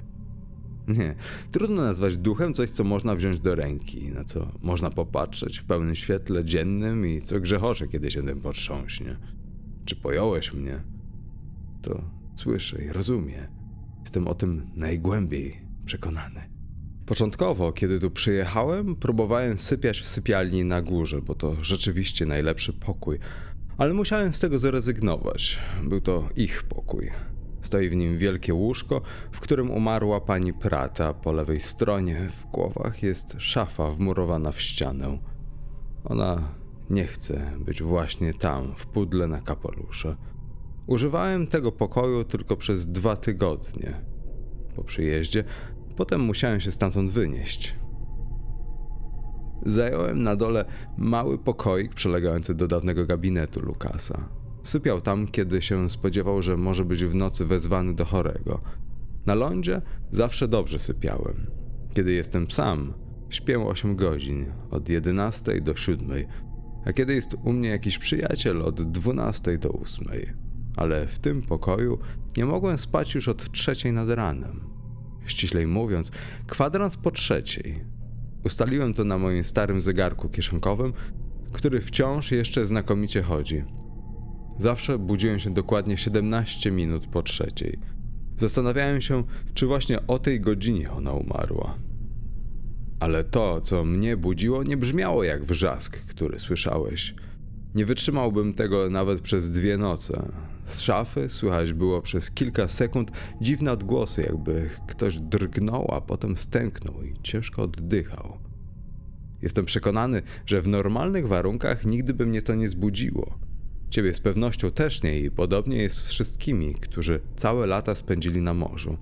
Speaker 2: Nie, trudno nazwać duchem coś, co można wziąć do ręki, na co można popatrzeć w pełnym świetle dziennym i co grzechocze, kiedy się tym potrząśnie. Czy pojąłeś mnie? To słyszę i rozumiem. Jestem o tym najgłębiej przekonany. Początkowo, kiedy tu przyjechałem, próbowałem sypiać w sypialni na górze, bo to rzeczywiście najlepszy pokój. Ale musiałem z tego zrezygnować. Był to ich pokój. Stoi w nim wielkie łóżko, w którym umarła pani Prata. Po lewej stronie w głowach jest szafa wmurowana w ścianę. Ona nie chce być właśnie tam, w pudle na kapelusze. Używałem tego pokoju tylko przez dwa tygodnie. Po przyjeździe, potem musiałem się stamtąd wynieść. Zająłem na dole mały pokoik przylegający do dawnego gabinetu Lukasa. Sypiał tam, kiedy się spodziewał, że może być w nocy wezwany do chorego. Na lądzie zawsze dobrze sypiałem. Kiedy jestem sam, śpię 8 godzin, od 11 do 7, a kiedy jest u mnie jakiś przyjaciel, od 12 do 8. Ale w tym pokoju nie mogłem spać już od trzeciej nad ranem. Ściślej mówiąc, kwadrans po trzeciej. Ustaliłem to na moim starym zegarku kieszonkowym, który wciąż jeszcze znakomicie chodzi. Zawsze budziłem się dokładnie 17 minut po trzeciej. Zastanawiałem się, czy właśnie o tej godzinie ona umarła. Ale to, co mnie budziło, nie brzmiało jak wrzask, który słyszałeś. Nie wytrzymałbym tego nawet przez dwie noce. Z szafy słychać było przez kilka sekund dziwne odgłosy, jakby ktoś drgnął, a potem stęknął i ciężko oddychał. Jestem przekonany, że w normalnych warunkach nigdy by mnie to nie zbudziło. Ciebie z pewnością też nie i podobnie jest z wszystkimi, którzy całe lata spędzili na morzu.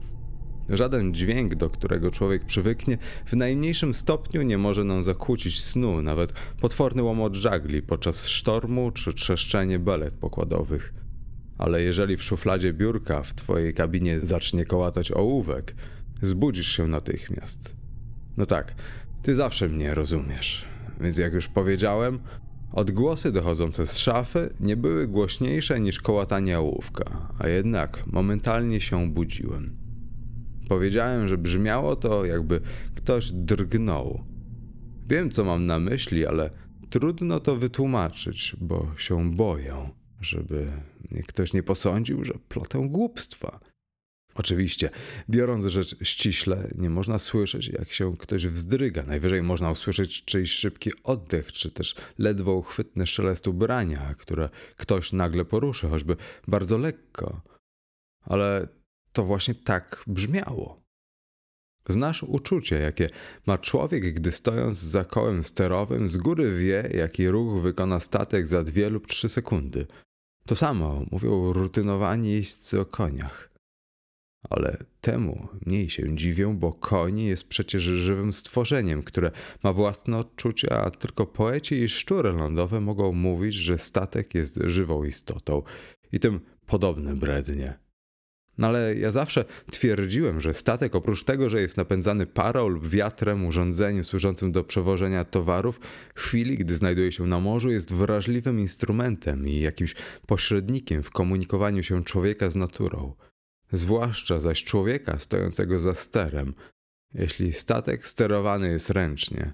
Speaker 2: Żaden dźwięk, do którego człowiek przywyknie, w najmniejszym stopniu nie może nam zakłócić snu, nawet potworny łomot żagli podczas sztormu czy trzeszczenie belek pokładowych. Ale jeżeli w szufladzie biurka w twojej kabinie zacznie kołatać ołówek, zbudzisz się natychmiast. No tak, ty zawsze mnie rozumiesz. Więc jak już powiedziałem, Odgłosy dochodzące z szafy nie były głośniejsze niż kołatanie ołówka, a jednak momentalnie się budziłem. Powiedziałem, że brzmiało to, jakby ktoś drgnął. Wiem, co mam na myśli, ale trudno to wytłumaczyć, bo się boję, żeby ktoś nie posądził, że plotę głupstwa. Oczywiście, biorąc rzecz ściśle, nie można słyszeć, jak się ktoś wzdryga. Najwyżej można usłyszeć czyjś szybki oddech, czy też ledwo uchwytny szelest ubrania, które ktoś nagle poruszy, choćby bardzo lekko. Ale to właśnie tak brzmiało. Znasz uczucie, jakie ma człowiek, gdy stojąc za kołem sterowym, z góry wie, jaki ruch wykona statek za dwie lub trzy sekundy. To samo mówią rutynowani jeźdźcy o koniach. Ale temu mniej się dziwię, bo koń jest przecież żywym stworzeniem, które ma własne odczucia, a tylko poeci i szczury lądowe mogą mówić, że statek jest żywą istotą i tym podobne brednie. No ale ja zawsze twierdziłem, że statek oprócz tego, że jest napędzany parą lub wiatrem, urządzeniem służącym do przewożenia towarów, w chwili, gdy znajduje się na morzu, jest wrażliwym instrumentem i jakimś pośrednikiem w komunikowaniu się człowieka z naturą. Zwłaszcza zaś człowieka stojącego za sterem, jeśli statek sterowany jest ręcznie.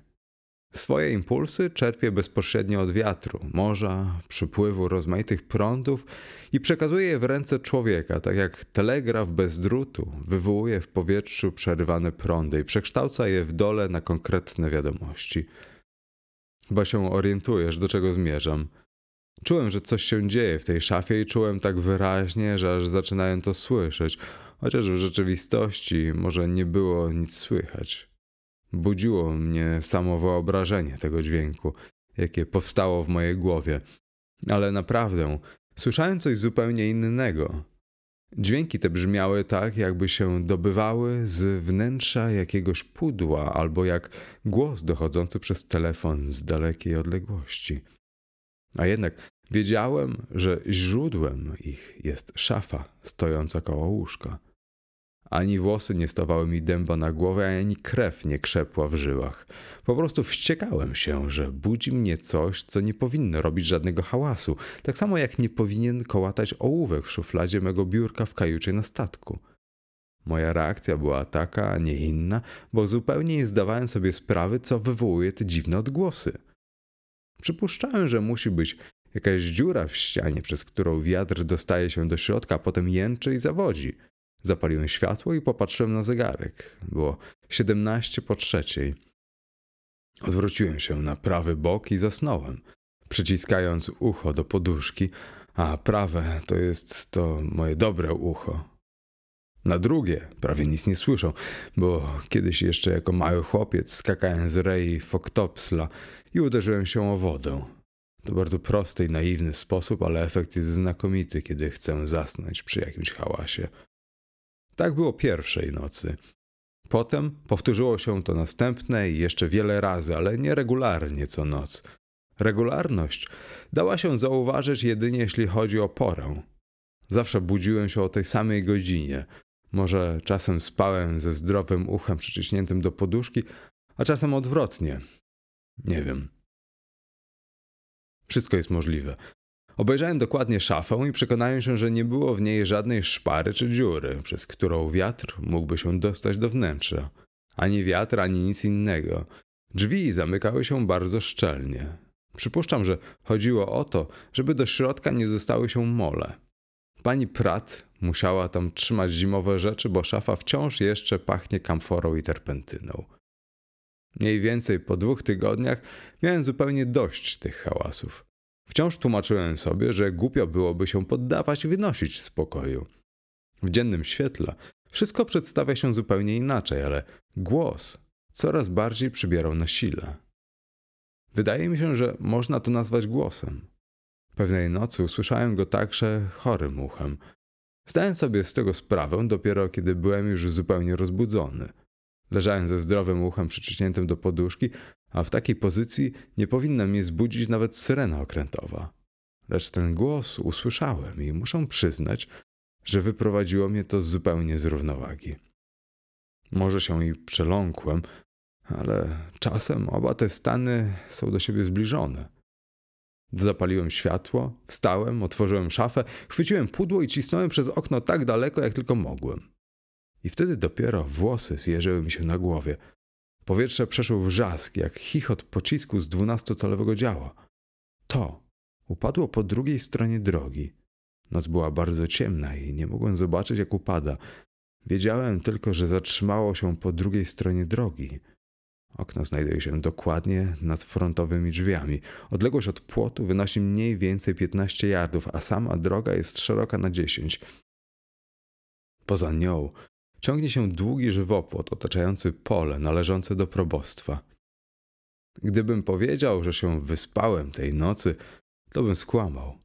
Speaker 2: Swoje impulsy czerpie bezpośrednio od wiatru, morza, przypływu rozmaitych prądów i przekazuje je w ręce człowieka, tak jak telegraf bez drutu wywołuje w powietrzu przerywane prądy i przekształca je w dole na konkretne wiadomości. Chyba się orientujesz, do czego zmierzam. Czułem, że coś się dzieje w tej szafie i czułem tak wyraźnie, że aż zaczynałem to słyszeć, chociaż w rzeczywistości może nie było nic słychać. Budziło mnie samo wyobrażenie tego dźwięku, jakie powstało w mojej głowie. Ale naprawdę, słyszałem coś zupełnie innego. Dźwięki te brzmiały tak, jakby się dobywały z wnętrza jakiegoś pudła, albo jak głos dochodzący przez telefon z dalekiej odległości. A jednak wiedziałem, że źródłem ich jest szafa stojąca koło łóżka. Ani włosy nie stawały mi dęba na głowę, ani krew nie krzepła w żyłach. Po prostu wściekałem się, że budzi mnie coś, co nie powinno robić żadnego hałasu, tak samo jak nie powinien kołatać ołówek w szufladzie mego biurka w kajucie na statku. Moja reakcja była taka, a nie inna, bo zupełnie nie zdawałem sobie sprawy, co wywołuje te dziwne odgłosy. Przypuszczałem, że musi być jakaś dziura w ścianie, przez którą wiatr dostaje się do środka, a potem jęczy i zawodzi – Zapaliłem światło i popatrzyłem na zegarek. Było 17 po trzeciej. Odwróciłem się na prawy bok i zasnąłem, przyciskając ucho do poduszki, a prawe to jest to moje dobre ucho. Na drugie prawie nic nie słyszę, bo kiedyś jeszcze jako mały chłopiec skakałem z rei Foktopsla i uderzyłem się o wodę. To bardzo prosty i naiwny sposób, ale efekt jest znakomity, kiedy chcę zasnąć przy jakimś hałasie. Tak było pierwszej nocy. Potem powtórzyło się to następne i jeszcze wiele razy, ale nieregularnie co noc. Regularność dała się zauważyć jedynie jeśli chodzi o porę. Zawsze budziłem się o tej samej godzinie. Może czasem spałem ze zdrowym uchem przyciśniętym do poduszki, a czasem odwrotnie. Nie wiem. Wszystko jest możliwe. Obejrzałem dokładnie szafę i przekonałem się, że nie było w niej żadnej szpary czy dziury, przez którą wiatr mógłby się dostać do wnętrza. Ani wiatr, ani nic innego. Drzwi zamykały się bardzo szczelnie. Przypuszczam, że chodziło o to, żeby do środka nie zostały się mole. Pani Pratt musiała tam trzymać zimowe rzeczy, bo szafa wciąż jeszcze pachnie kamforą i terpentyną. Mniej więcej po dwóch tygodniach miałem zupełnie dość tych hałasów. Wciąż tłumaczyłem sobie, że głupio byłoby się poddawać i wynosić spokoju. W dziennym świetle wszystko przedstawia się zupełnie inaczej, ale głos coraz bardziej przybierał na sile. Wydaje mi się, że można to nazwać głosem. Pewnej nocy usłyszałem go także chorym uchem. Zdałem sobie z tego sprawę dopiero kiedy byłem już zupełnie rozbudzony. Leżałem ze zdrowym uchem przyciśniętym do poduszki, a w takiej pozycji nie powinna mnie zbudzić nawet syrena okrętowa. Lecz ten głos usłyszałem i muszę przyznać, że wyprowadziło mnie to zupełnie z równowagi. Może się i przeląkłem, ale czasem oba te stany są do siebie zbliżone. Zapaliłem światło, wstałem, otworzyłem szafę, chwyciłem pudło i cisnąłem przez okno tak daleko, jak tylko mogłem. I wtedy dopiero włosy zjeżyły mi się na głowie. Powietrze przeszło wrzask, jak chichot pocisku z dwunastocalowego działa. To upadło po drugiej stronie drogi. Noc była bardzo ciemna i nie mogłem zobaczyć, jak upada. Wiedziałem tylko, że zatrzymało się po drugiej stronie drogi. Okno znajduje się dokładnie nad frontowymi drzwiami. Odległość od płotu wynosi mniej więcej 15 yardów, a sama droga jest szeroka na 10. Poza nią ciągnie się długi żywopłot otaczający pole należące do probostwa. Gdybym powiedział, że się wyspałem tej nocy, to bym skłamał.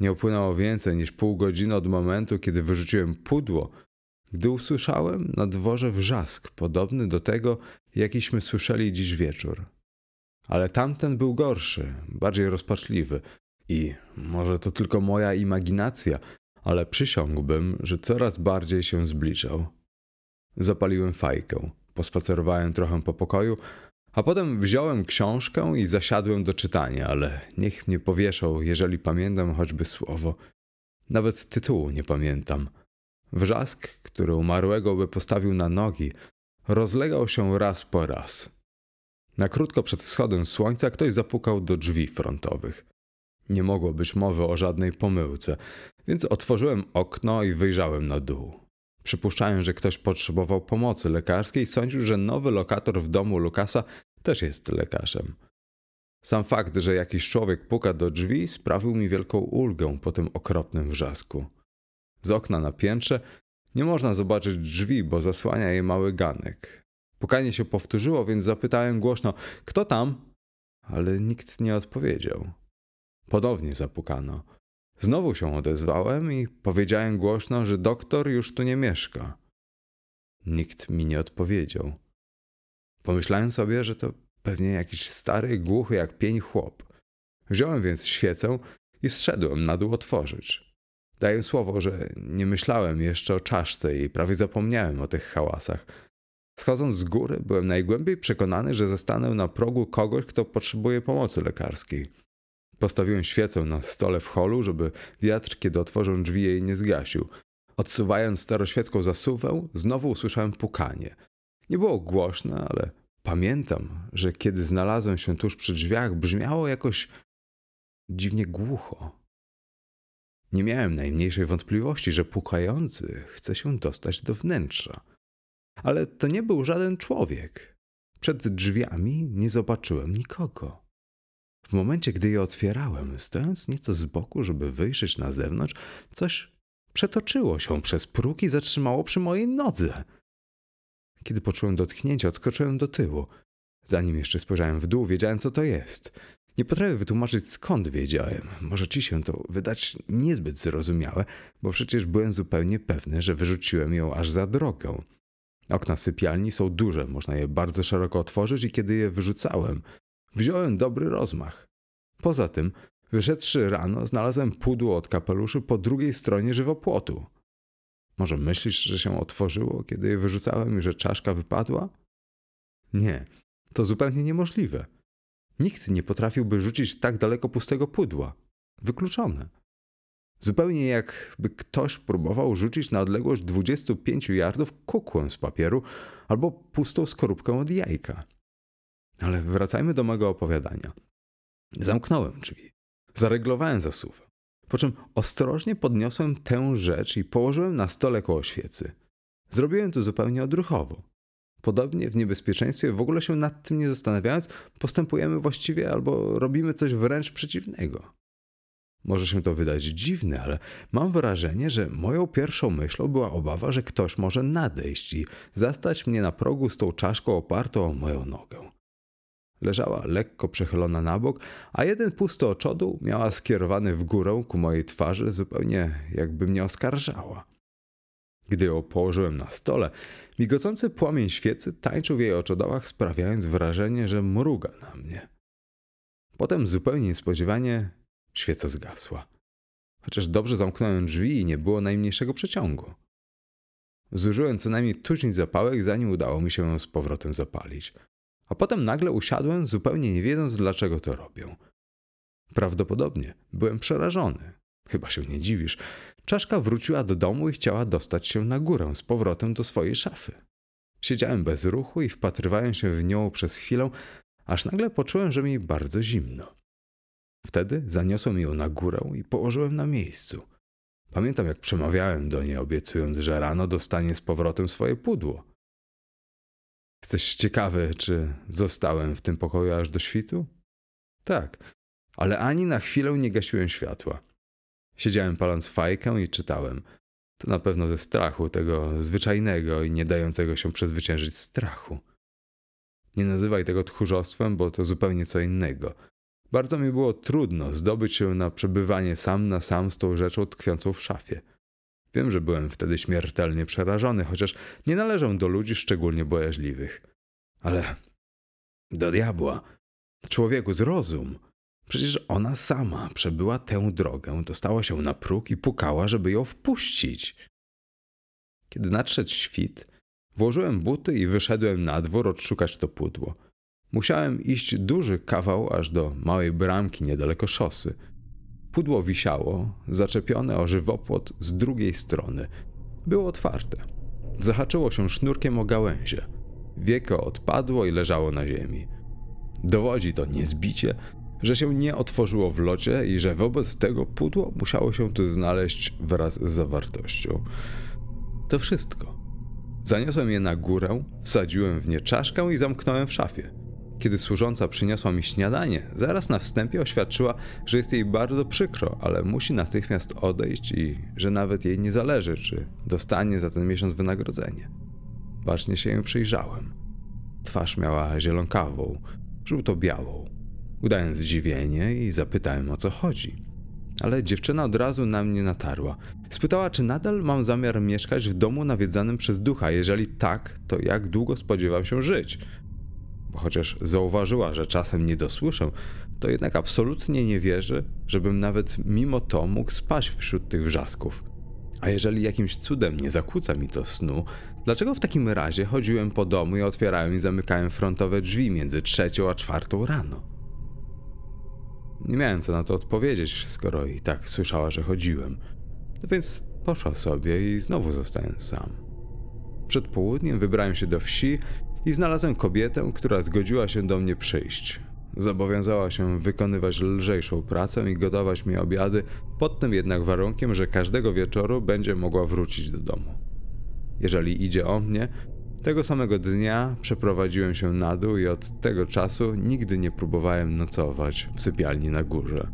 Speaker 2: Nie upłynęło więcej niż pół godziny od momentu, kiedy wyrzuciłem pudło, gdy usłyszałem na dworze wrzask podobny do tego, jakiśmy słyszeli dziś wieczór. Ale tamten był gorszy, bardziej rozpaczliwy i może to tylko moja imaginacja, ale przysiągłbym, że coraz bardziej się zbliżał. Zapaliłem fajkę, pospacerowałem trochę po pokoju, a potem wziąłem książkę i zasiadłem do czytania, ale niech mnie powieszał, jeżeli pamiętam choćby słowo. Nawet tytułu nie pamiętam. Wrzask, który umarłego by postawił na nogi, rozlegał się raz po raz. Na krótko przed wschodem słońca ktoś zapukał do drzwi frontowych. Nie mogło być mowy o żadnej pomyłce, więc otworzyłem okno i wyjrzałem na dół. Przypuszczałem, że ktoś potrzebował pomocy lekarskiej i sądził, że nowy lokator w domu Lukasa też jest lekarzem. Sam fakt, że jakiś człowiek puka do drzwi, sprawił mi wielką ulgę po tym okropnym wrzasku. Z okna na piętrze nie można zobaczyć drzwi, bo zasłania je mały ganek. Pukanie się powtórzyło, więc zapytałem głośno: Kto tam? Ale nikt nie odpowiedział. Ponownie zapukano. Znowu się odezwałem i powiedziałem głośno, że doktor już tu nie mieszka. Nikt mi nie odpowiedział. Pomyślałem sobie, że to pewnie jakiś stary, głuchy jak pień chłop. Wziąłem więc świecę i zszedłem na dół otworzyć. Daję słowo, że nie myślałem jeszcze o czaszce i prawie zapomniałem o tych hałasach. Schodząc z góry, byłem najgłębiej przekonany, że zostanę na progu kogoś, kto potrzebuje pomocy lekarskiej. Postawiłem świecę na stole w holu, żeby wiatr, kiedy otworzę drzwi, jej nie zgasił. Odsuwając staroświecką zasuwę, znowu usłyszałem pukanie. Nie było głośne, ale pamiętam, że kiedy znalazłem się tuż przy drzwiach, brzmiało jakoś dziwnie głucho. Nie miałem najmniejszej wątpliwości, że pukający chce się dostać do wnętrza. Ale to nie był żaden człowiek. Przed drzwiami nie zobaczyłem nikogo. W momencie, gdy je otwierałem, stojąc nieco z boku, żeby wyjrzeć na zewnątrz, coś przetoczyło się przez próg i zatrzymało przy mojej nodze. Kiedy poczułem dotknięcie, odskoczyłem do tyłu. Zanim jeszcze spojrzałem w dół, wiedziałem, co to jest. Nie potrafię wytłumaczyć, skąd wiedziałem. Może ci się to wydać niezbyt zrozumiałe, bo przecież byłem zupełnie pewny, że wyrzuciłem ją aż za drogę. Okna sypialni są duże, można je bardzo szeroko otworzyć i kiedy je wyrzucałem, wziąłem dobry rozmach. Poza tym, wyszedłszy rano, znalazłem pudło od kapeluszy po drugiej stronie żywopłotu. Może myślisz, że się otworzyło, kiedy je wyrzucałem i że czaszka wypadła? Nie, to zupełnie niemożliwe. Nikt nie potrafiłby rzucić tak daleko pustego pudła. Wykluczone. Zupełnie jakby ktoś próbował rzucić na odległość 25 yardów kukłę z papieru albo pustą skorupkę od jajka. Ale wracajmy do mego opowiadania. Zamknąłem drzwi. Zareglowałem zasuwę. Po czym ostrożnie podniosłem tę rzecz i położyłem na stole koło świecy. Zrobiłem to zupełnie odruchowo. Podobnie w niebezpieczeństwie, w ogóle się nad tym nie zastanawiając, postępujemy właściwie albo robimy coś wręcz przeciwnego. Może się to wydać dziwne, ale mam wrażenie, że moją pierwszą myślą była obawa, że ktoś może nadejść i zastać mnie na progu z tą czaszką opartą o moją nogę. Leżała lekko przechylona na bok, a jeden pusty oczodu miała skierowany w górę ku mojej twarzy, zupełnie jakby mnie oskarżała. Gdy ją położyłem na stole, migocący płomień świecy tańczył w jej oczodołach, sprawiając wrażenie, że mruga na mnie. Potem zupełnie niespodziewanie świeca zgasła. Chociaż dobrze zamknąłem drzwi i nie było najmniejszego przeciągu. Zużyłem co najmniej tuźni zapałek, zanim udało mi się ją z powrotem zapalić. A potem nagle usiadłem, zupełnie nie wiedząc, dlaczego to robię. Prawdopodobnie byłem przerażony. Chyba się nie dziwisz. Czaszka wróciła do domu i chciała dostać się na górę z powrotem do swojej szafy. Siedziałem bez ruchu i wpatrywałem się w nią przez chwilę, aż nagle poczułem, że mi bardzo zimno. Wtedy zaniosłem ją na górę i położyłem na miejscu. Pamiętam, jak przemawiałem do niej, obiecując, że rano dostanie z powrotem swoje pudło. Jesteś ciekawy, czy zostałem w tym pokoju aż do świtu? Tak, ale ani na chwilę nie gasiłem światła. Siedziałem paląc fajkę i czytałem. To na pewno ze strachu, tego zwyczajnego i nie dającego się przezwyciężyć strachu. Nie nazywaj tego tchórzostwem, bo to zupełnie co innego. Bardzo mi było trudno zdobyć się na przebywanie sam na sam z tą rzeczą tkwiącą w szafie. Wiem, że byłem wtedy śmiertelnie przerażony, chociaż nie należę do ludzi szczególnie bojaźliwych. Ale do diabła, człowieku zrozum. Przecież ona sama przebyła tę drogę, dostała się na próg i pukała, żeby ją wpuścić. Kiedy nadszedł świt, włożyłem buty i wyszedłem na dwór odszukać to pudło. Musiałem iść duży kawał aż do małej bramki niedaleko szosy. Pudło wisiało, zaczepione o żywopłot z drugiej strony. Było otwarte. Zahaczyło się sznurkiem o gałęzie. Wieko odpadło i leżało na ziemi. Dowodzi to niezbicie, że się nie otworzyło w locie i że wobec tego pudło musiało się tu znaleźć wraz z zawartością. To wszystko. Zaniosłem je na górę, wsadziłem w nie czaszkę i zamknąłem w szafie. Kiedy służąca przyniosła mi śniadanie, zaraz na wstępie oświadczyła, że jest jej bardzo przykro, ale musi natychmiast odejść i że nawet jej nie zależy, czy dostanie za ten miesiąc wynagrodzenie. Bacznie się jej przyjrzałem. Twarz miała zielonkawą, żółto-białą. Udałem zdziwienie i zapytałem o co chodzi. Ale dziewczyna od razu na mnie natarła. Spytała, czy nadal mam zamiar mieszkać w domu nawiedzanym przez ducha. Jeżeli tak, to jak długo spodziewam się żyć? Bo chociaż zauważyła, że czasem nie dosłyszę, to jednak absolutnie nie wierzy, żebym nawet mimo to mógł spać wśród tych wrzasków. A jeżeli jakimś cudem nie zakłóca mi to snu, dlaczego w takim razie chodziłem po domu i otwierałem i zamykałem frontowe drzwi między trzecią a czwartą rano? Nie miałem co na to odpowiedzieć, skoro i tak słyszała, że chodziłem. No więc poszła sobie i znowu zostałem sam. Przed południem wybrałem się do wsi i znalazłem kobietę, która zgodziła się do mnie przyjść. Zobowiązała się wykonywać lżejszą pracę i gotować mi obiady, pod tym jednak warunkiem, że każdego wieczoru będzie mogła wrócić do domu. Jeżeli idzie o mnie, tego samego dnia przeprowadziłem się na dół i od tego czasu nigdy nie próbowałem nocować w sypialni na górze.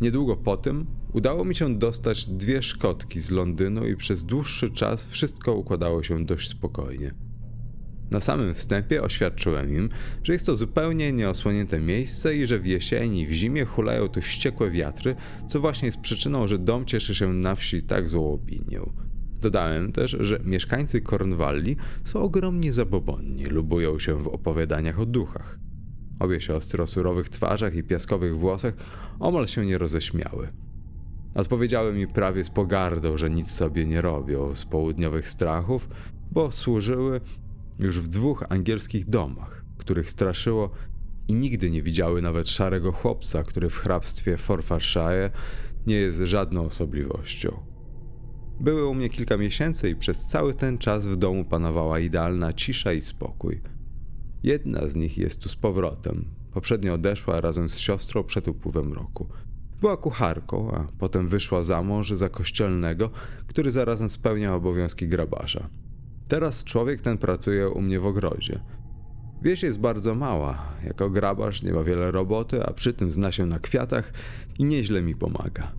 Speaker 2: Niedługo po tym udało mi się dostać dwie szkotki z Londynu i przez dłuższy czas wszystko układało się dość spokojnie. Na samym wstępie oświadczyłem im, że jest to zupełnie nieosłonięte miejsce i że w jesieni i w zimie hulają tu wściekłe wiatry, co właśnie jest przyczyną, że dom cieszy się na wsi tak złą opinią. Dodałem też, że mieszkańcy Cornwalli są ogromnie zabobonni, lubują się w opowiadaniach o duchach. Obie siostry o surowych twarzach i piaskowych włosach omal się nie roześmiały. Odpowiedziały mi prawie z pogardą, że nic sobie nie robią z południowych strachów, bo służyły już w dwóch angielskich domach, których straszyło i nigdy nie widziały nawet szarego chłopca, który w hrabstwie Forfarshire nie jest żadną osobliwością. Były u mnie kilka miesięcy i przez cały ten czas w domu panowała idealna cisza i spokój. Jedna z nich jest tu z powrotem. Poprzednio odeszła razem z siostrą przed upływem roku. Była kucharką, a potem wyszła za mąż za kościelnego, który zarazem spełniał obowiązki grabarza. Teraz człowiek ten pracuje u mnie w ogrodzie. Wieś jest bardzo mała. Jako grabarz nie ma wiele roboty, a przy tym zna się na kwiatach i nieźle mi pomaga.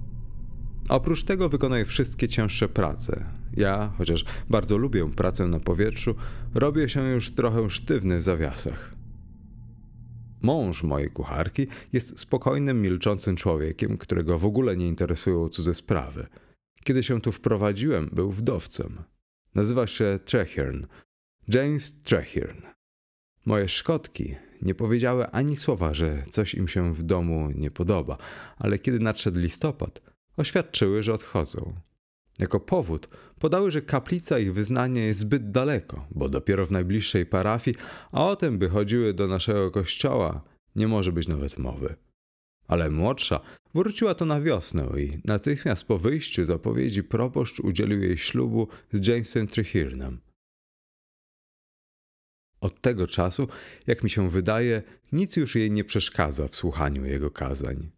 Speaker 2: Oprócz tego wykonuje wszystkie cięższe prace. Ja, chociaż bardzo lubię pracę na powietrzu, robię się już trochę sztywny w zawiasach. Mąż mojej kucharki jest spokojnym, milczącym człowiekiem, którego w ogóle nie interesują cudze sprawy. Kiedy się tu wprowadziłem, był wdowcem. Nazywa się Treherne. James Treherne. Moje szkotki nie powiedziały ani słowa, że coś im się w domu nie podoba, ale kiedy nadszedł listopad, oświadczyły, że odchodzą. Jako powód podały, że kaplica ich wyznania jest zbyt daleko, bo dopiero w najbliższej parafii, a o tym, by chodziły do naszego kościoła, nie może być nawet mowy. Ale młodsza wróciła to na wiosnę i natychmiast po wyjściu zapowiedzi proboszcz udzielił jej ślubu z Jamesem Trehirnem. Od tego czasu, jak mi się wydaje, nic już jej nie przeszkadza w słuchaniu jego kazań.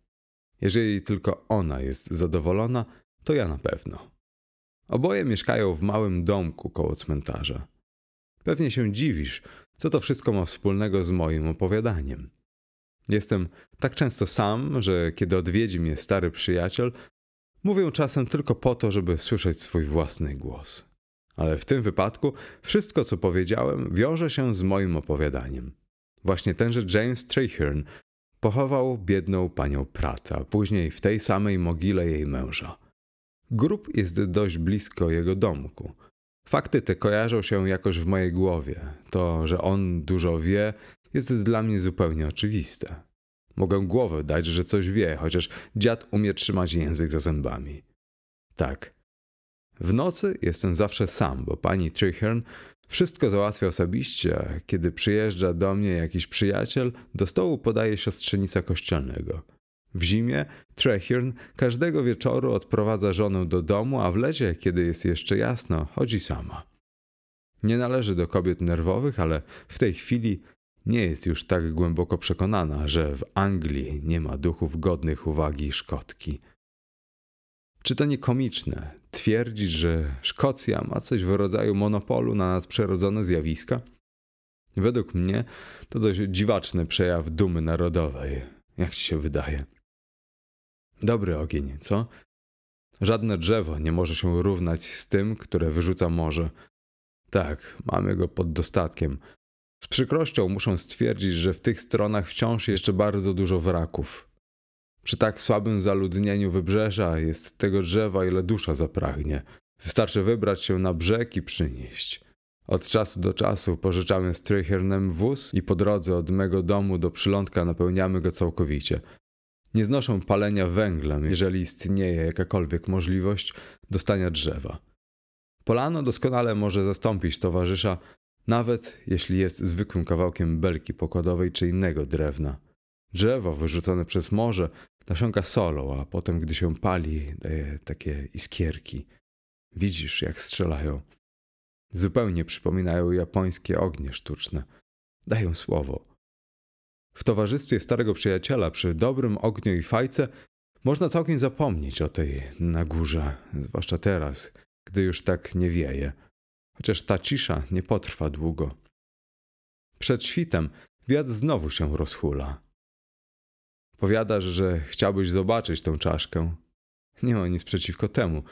Speaker 2: Jeżeli tylko ona jest zadowolona, to ja na pewno. Oboje mieszkają w małym domku koło cmentarza. Pewnie się dziwisz, co to wszystko ma wspólnego z moim opowiadaniem. Jestem tak często sam, że kiedy odwiedzi mnie stary przyjaciel, Mówią czasem tylko po to, żeby słyszeć swój własny głos. Ale w tym wypadku wszystko, co powiedziałem, wiąże się z moim opowiadaniem. Właśnie tenże James Treherne pochował biedną panią Pratt, a później w tej samej mogile jej męża. Grób jest dość blisko jego domku. Fakty te kojarzą się jakoś w mojej głowie. To, że on dużo wie, jest dla mnie zupełnie oczywiste. Mogę głowę dać, że coś wie, chociaż dziad umie trzymać język za zębami. Tak. W nocy jestem zawsze sam, bo pani Treherne wszystko załatwia osobiście, kiedy przyjeżdża do mnie jakiś przyjaciel, do stołu podaje siostrzenica kościelnego. W zimie Treherne każdego wieczoru odprowadza żonę do domu, a w lecie, kiedy jest jeszcze jasno, chodzi sama. Nie należy do kobiet nerwowych, ale w tej chwili nie jest już tak głęboko przekonana, że w Anglii nie ma duchów godnych uwagi Szkotki. Czy to nie komiczne twierdzić, że Szkocja ma coś w rodzaju monopolu na nadprzyrodzone zjawiska? Według mnie to dość dziwaczny przejaw dumy narodowej, jak ci się wydaje. Dobry ogień, co? Żadne drzewo nie może się równać z tym, które wyrzuca morze. Tak, mamy go pod dostatkiem. Z przykrością muszę stwierdzić, że w tych stronach wciąż jeszcze bardzo dużo wraków. Przy tak słabym zaludnieniu wybrzeża jest tego drzewa, ile dusza zapragnie. Wystarczy wybrać się na brzeg i przynieść. Od czasu do czasu pożyczamy z Trychernem wóz i po drodze od mego domu do przylądka napełniamy go całkowicie. Nie znoszą palenia węglem, jeżeli istnieje jakakolwiek możliwość dostania drzewa. Polano doskonale może zastąpić towarzysza, nawet jeśli jest zwykłym kawałkiem belki pokładowej czy innego drewna. Drzewo wyrzucone przez morze nasiąka solą, a potem, gdy się pali, daje takie iskierki. Widzisz, jak strzelają. Zupełnie przypominają japońskie ognie sztuczne. Dają słowo. W towarzystwie starego przyjaciela, przy dobrym ogniu i fajce, można całkiem zapomnieć o tej na górze, zwłaszcza teraz, gdy już tak nie wieje. Chociaż ta cisza nie potrwa długo. Przed świtem wiatr znowu się rozhula. Powiadasz, że chciałbyś zobaczyć tę czaszkę. Nie ma nic przeciwko temu.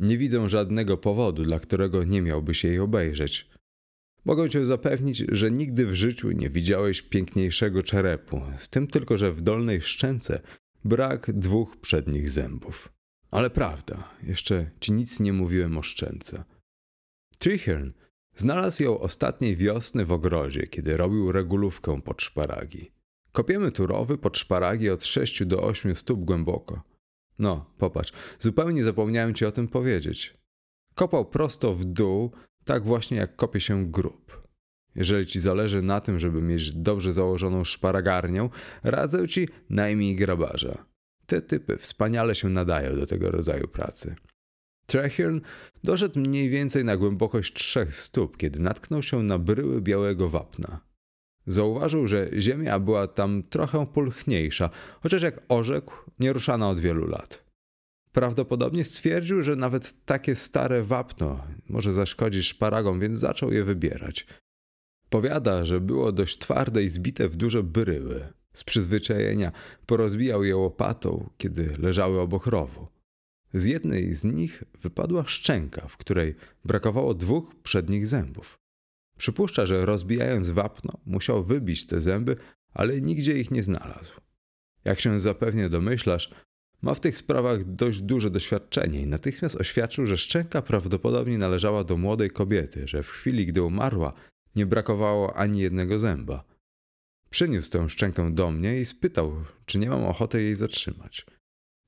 Speaker 2: Nie widzę żadnego powodu, dla którego nie miałbyś jej obejrzeć. Mogę cię zapewnić, że nigdy w życiu nie widziałeś piękniejszego czerepu, z tym tylko, że w dolnej szczęce brak dwóch przednich zębów. Ale prawda, jeszcze ci nic nie mówiłem o szczęce. Treherne znalazł ją ostatniej wiosny w ogrodzie, kiedy robił regulówkę pod szparagi. Kopiemy tu rowy pod szparagi od 6 do 8 stóp głęboko. No, popatrz, zupełnie zapomniałem ci o tym powiedzieć. Kopał prosto w dół, tak właśnie jak kopie się grób. Jeżeli ci zależy na tym, żeby mieć dobrze założoną szparagarnię, radzę ci najmij grabarza. Te typy wspaniale się nadają do tego rodzaju pracy. Treherne doszedł mniej więcej na głębokość trzech stóp, kiedy natknął się na bryły białego wapna. Zauważył, że ziemia była tam trochę pulchniejsza, chociaż jak orzekł, nie ruszana od wielu lat. Prawdopodobnie stwierdził, że nawet takie stare wapno może zaszkodzić szparagom, więc zaczął je wybierać. Powiada, że było dość twarde i zbite w duże bryły. Z przyzwyczajenia porozbijał je łopatą, kiedy leżały obok rowu. Z jednej z nich wypadła szczęka, w której brakowało dwóch przednich zębów. Przypuszcza, że rozbijając wapno, musiał wybić te zęby, ale nigdzie ich nie znalazł. Jak się zapewnie domyślasz, ma w tych sprawach dość duże doświadczenie i natychmiast oświadczył, że szczęka prawdopodobnie należała do młodej kobiety, że w chwili, gdy umarła, nie brakowało ani jednego zęba. Przyniósł tę szczękę do mnie i spytał, czy nie mam ochoty jej zatrzymać.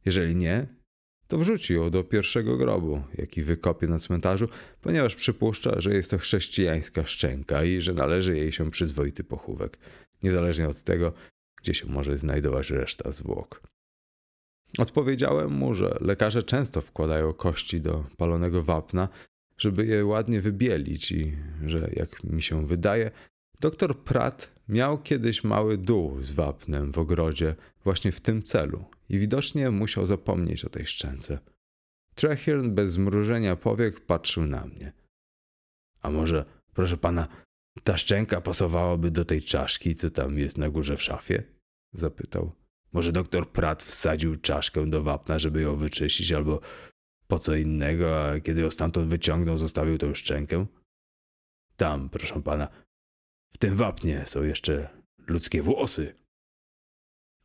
Speaker 2: Jeżeli nie, to wrzuci ją do pierwszego grobu, jaki wykopie na cmentarzu, ponieważ przypuszcza, że jest to chrześcijańska szczęka i że należy jej się przyzwoity pochówek, niezależnie od tego, gdzie się może znajdować reszta zwłok. Odpowiedziałem mu, że lekarze często wkładają kości do palonego wapna, żeby je ładnie wybielić i że, jak mi się wydaje, doktor Pratt miał kiedyś mały dół z wapnem w ogrodzie właśnie w tym celu i widocznie musiał zapomnieć o tej szczęce. Treherne bez zmrużenia powiek patrzył na mnie. A może, proszę pana, ta szczęka pasowałaby do tej czaszki, co tam jest na górze w szafie? Zapytał. Może doktor Pratt wsadził czaszkę do wapna, żeby ją wyczyścić, albo po co innego, a kiedy ją stamtąd wyciągnął, zostawił tą szczękę? Tam, proszę pana, w tym wapnie są jeszcze ludzkie włosy.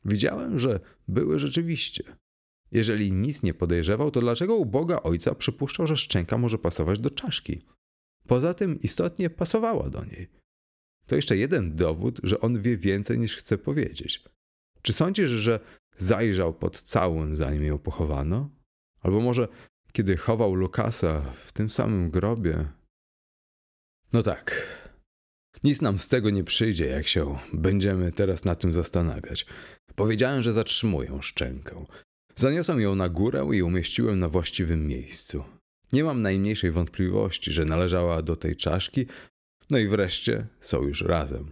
Speaker 2: Widziałem, że były rzeczywiście. Jeżeli nic nie podejrzewał, to dlaczego u Boga Ojca przypuszczał, że szczęka może pasować do czaszki? Poza tym istotnie pasowała do niej. To jeszcze jeden dowód, że on wie więcej niż chce powiedzieć. Czy sądzisz, że zajrzał pod całun, zanim ją pochowano? Albo może kiedy chował Lukasa w tym samym grobie? No tak. Nic nam z tego nie przyjdzie, jak się będziemy teraz nad tym zastanawiać. Powiedziałem, że zatrzymuję szczękę. Zaniosłem ją na górę i umieściłem na właściwym miejscu. Nie mam najmniejszej wątpliwości, że należała do tej czaszki, no i wreszcie są już razem.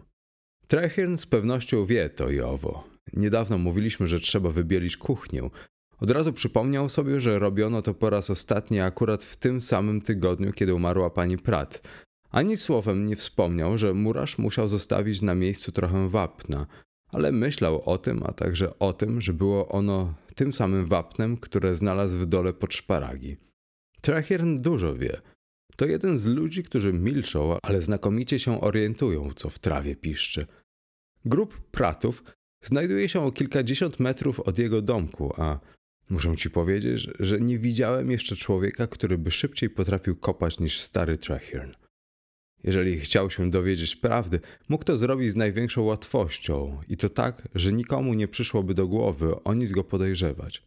Speaker 2: Trechirn z pewnością wie to i owo. Niedawno mówiliśmy, że trzeba wybielić kuchnię. Od razu przypomniał sobie, że robiono to po raz ostatni akurat w tym samym tygodniu, kiedy umarła pani Pratt. Ani słowem nie wspomniał, że murarz musiał zostawić na miejscu trochę wapna, ale myślał o tym, a także o tym, że było ono tym samym wapnem, które znalazł w dole pod szparagi. Trachirn dużo wie. To jeden z ludzi, którzy milczą, ale znakomicie się orientują, co w trawie piszczy. Grup pratów znajduje się o kilkadziesiąt metrów od jego domku, a muszę ci powiedzieć, że nie widziałem jeszcze człowieka, który by szybciej potrafił kopać niż stary Trachirn. Jeżeli chciał się dowiedzieć prawdy, mógł to zrobić z największą łatwością i to tak, że nikomu nie przyszłoby do głowy o nic go podejrzewać.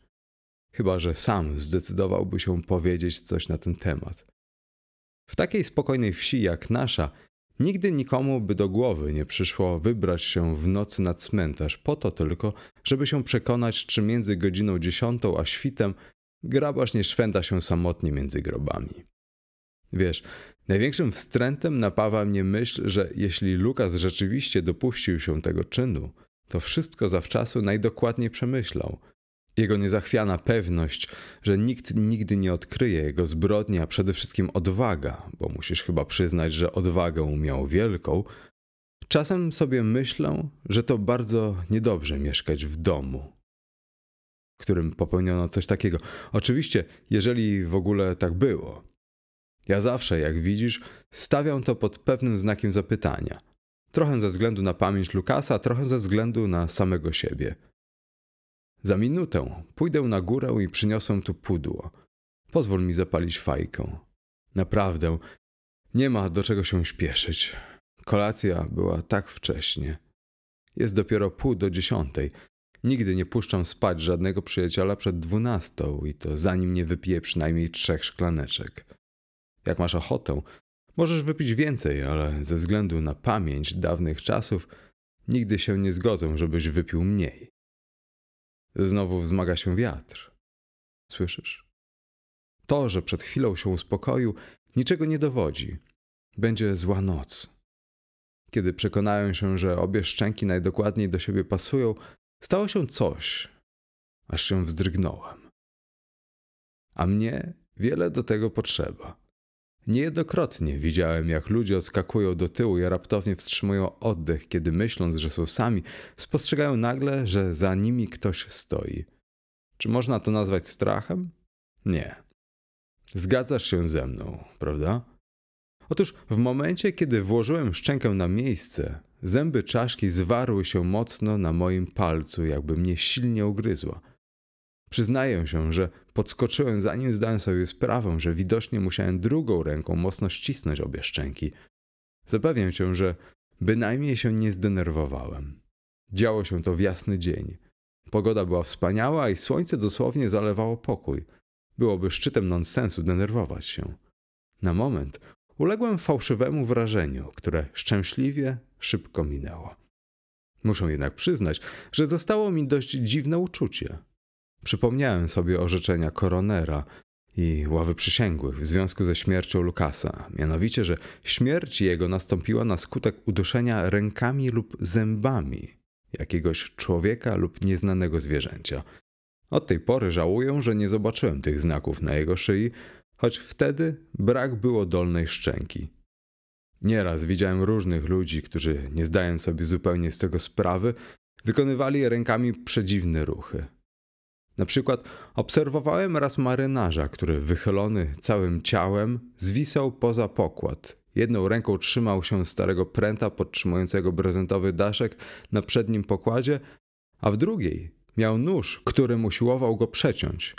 Speaker 2: Chyba, że sam zdecydowałby się powiedzieć coś na ten temat. W takiej spokojnej wsi jak nasza, nigdy nikomu by do głowy nie przyszło wybrać się w nocy na cmentarz po to tylko, żeby się przekonać, czy między godziną dziesiątą a świtem grabarz nie szwenda się samotnie między grobami. Wiesz, Największym wstrętem napawa mnie myśl, że jeśli Lukas rzeczywiście dopuścił się tego czynu, to wszystko zawczasu najdokładniej przemyślał. Jego niezachwiana pewność, że nikt nigdy nie odkryje jego zbrodni, a przede wszystkim odwaga, bo musisz chyba przyznać, że odwagę miał wielką, czasem sobie myślę, że to bardzo niedobrze mieszkać w domu, w którym popełniono coś takiego. Oczywiście, jeżeli w ogóle tak było. Ja zawsze, jak widzisz, stawiam to pod pewnym znakiem zapytania. Trochę ze względu na pamięć Lukasa, trochę ze względu na samego siebie. Za minutę pójdę na górę i przyniosę tu pudło. Pozwól mi zapalić fajkę. Naprawdę, nie ma do czego się śpieszyć. Kolacja była tak wcześnie. Jest dopiero pół do dziesiątej. Nigdy nie puszczam spać żadnego przyjaciela przed dwunastą i to zanim nie wypiję przynajmniej trzech szklaneczek. Jak masz ochotę, możesz wypić więcej, ale ze względu na pamięć dawnych czasów nigdy się nie zgodzę, żebyś wypił mniej. Znowu wzmaga się wiatr. Słyszysz? To, że przed chwilą się uspokoił, niczego nie dowodzi. Będzie zła noc. Kiedy przekonałem się, że obie szczęki najdokładniej do siebie pasują, stało się coś, aż się wzdrygnąłem. A mnie wiele do tego potrzeba. Niejednokrotnie widziałem, jak ludzie odskakują do tyłu i raptownie wstrzymują oddech, kiedy myśląc, że są sami, spostrzegają nagle, że za nimi ktoś stoi. Czy można to nazwać strachem? Nie. Zgadzasz się ze mną, prawda? Otóż w momencie, kiedy włożyłem szczękę na miejsce, zęby czaszki zwarły się mocno na moim palcu, jakby mnie silnie ugryzła. Przyznaję się, że podskoczyłem zanim zdałem sobie sprawę, że widocznie musiałem drugą ręką mocno ścisnąć obie szczęki. Zapewniam cię, że bynajmniej się nie zdenerwowałem. Działo się to w jasny dzień. Pogoda była wspaniała i słońce dosłownie zalewało pokój. Byłoby szczytem nonsensu denerwować się. Na moment uległem fałszywemu wrażeniu, które szczęśliwie szybko minęło. Muszę jednak przyznać, że zostało mi dość dziwne uczucie. Przypomniałem sobie orzeczenia koronera i ławy przysięgłych w związku ze śmiercią Lukasa, mianowicie, że śmierć jego nastąpiła na skutek uduszenia rękami lub zębami jakiegoś człowieka lub nieznanego zwierzęcia. Od tej pory żałuję, że nie zobaczyłem tych znaków na jego szyi, choć wtedy brak było dolnej szczęki. Nieraz widziałem różnych ludzi, którzy, nie zdając sobie zupełnie z tego sprawy, Wykonywali rękami przedziwne ruchy. Na przykład obserwowałem raz marynarza, który wychylony całym ciałem zwisał poza pokład. Jedną ręką trzymał się starego pręta podtrzymującego prezentowy daszek na przednim pokładzie, a w drugiej miał nóż, którym usiłował go przeciąć.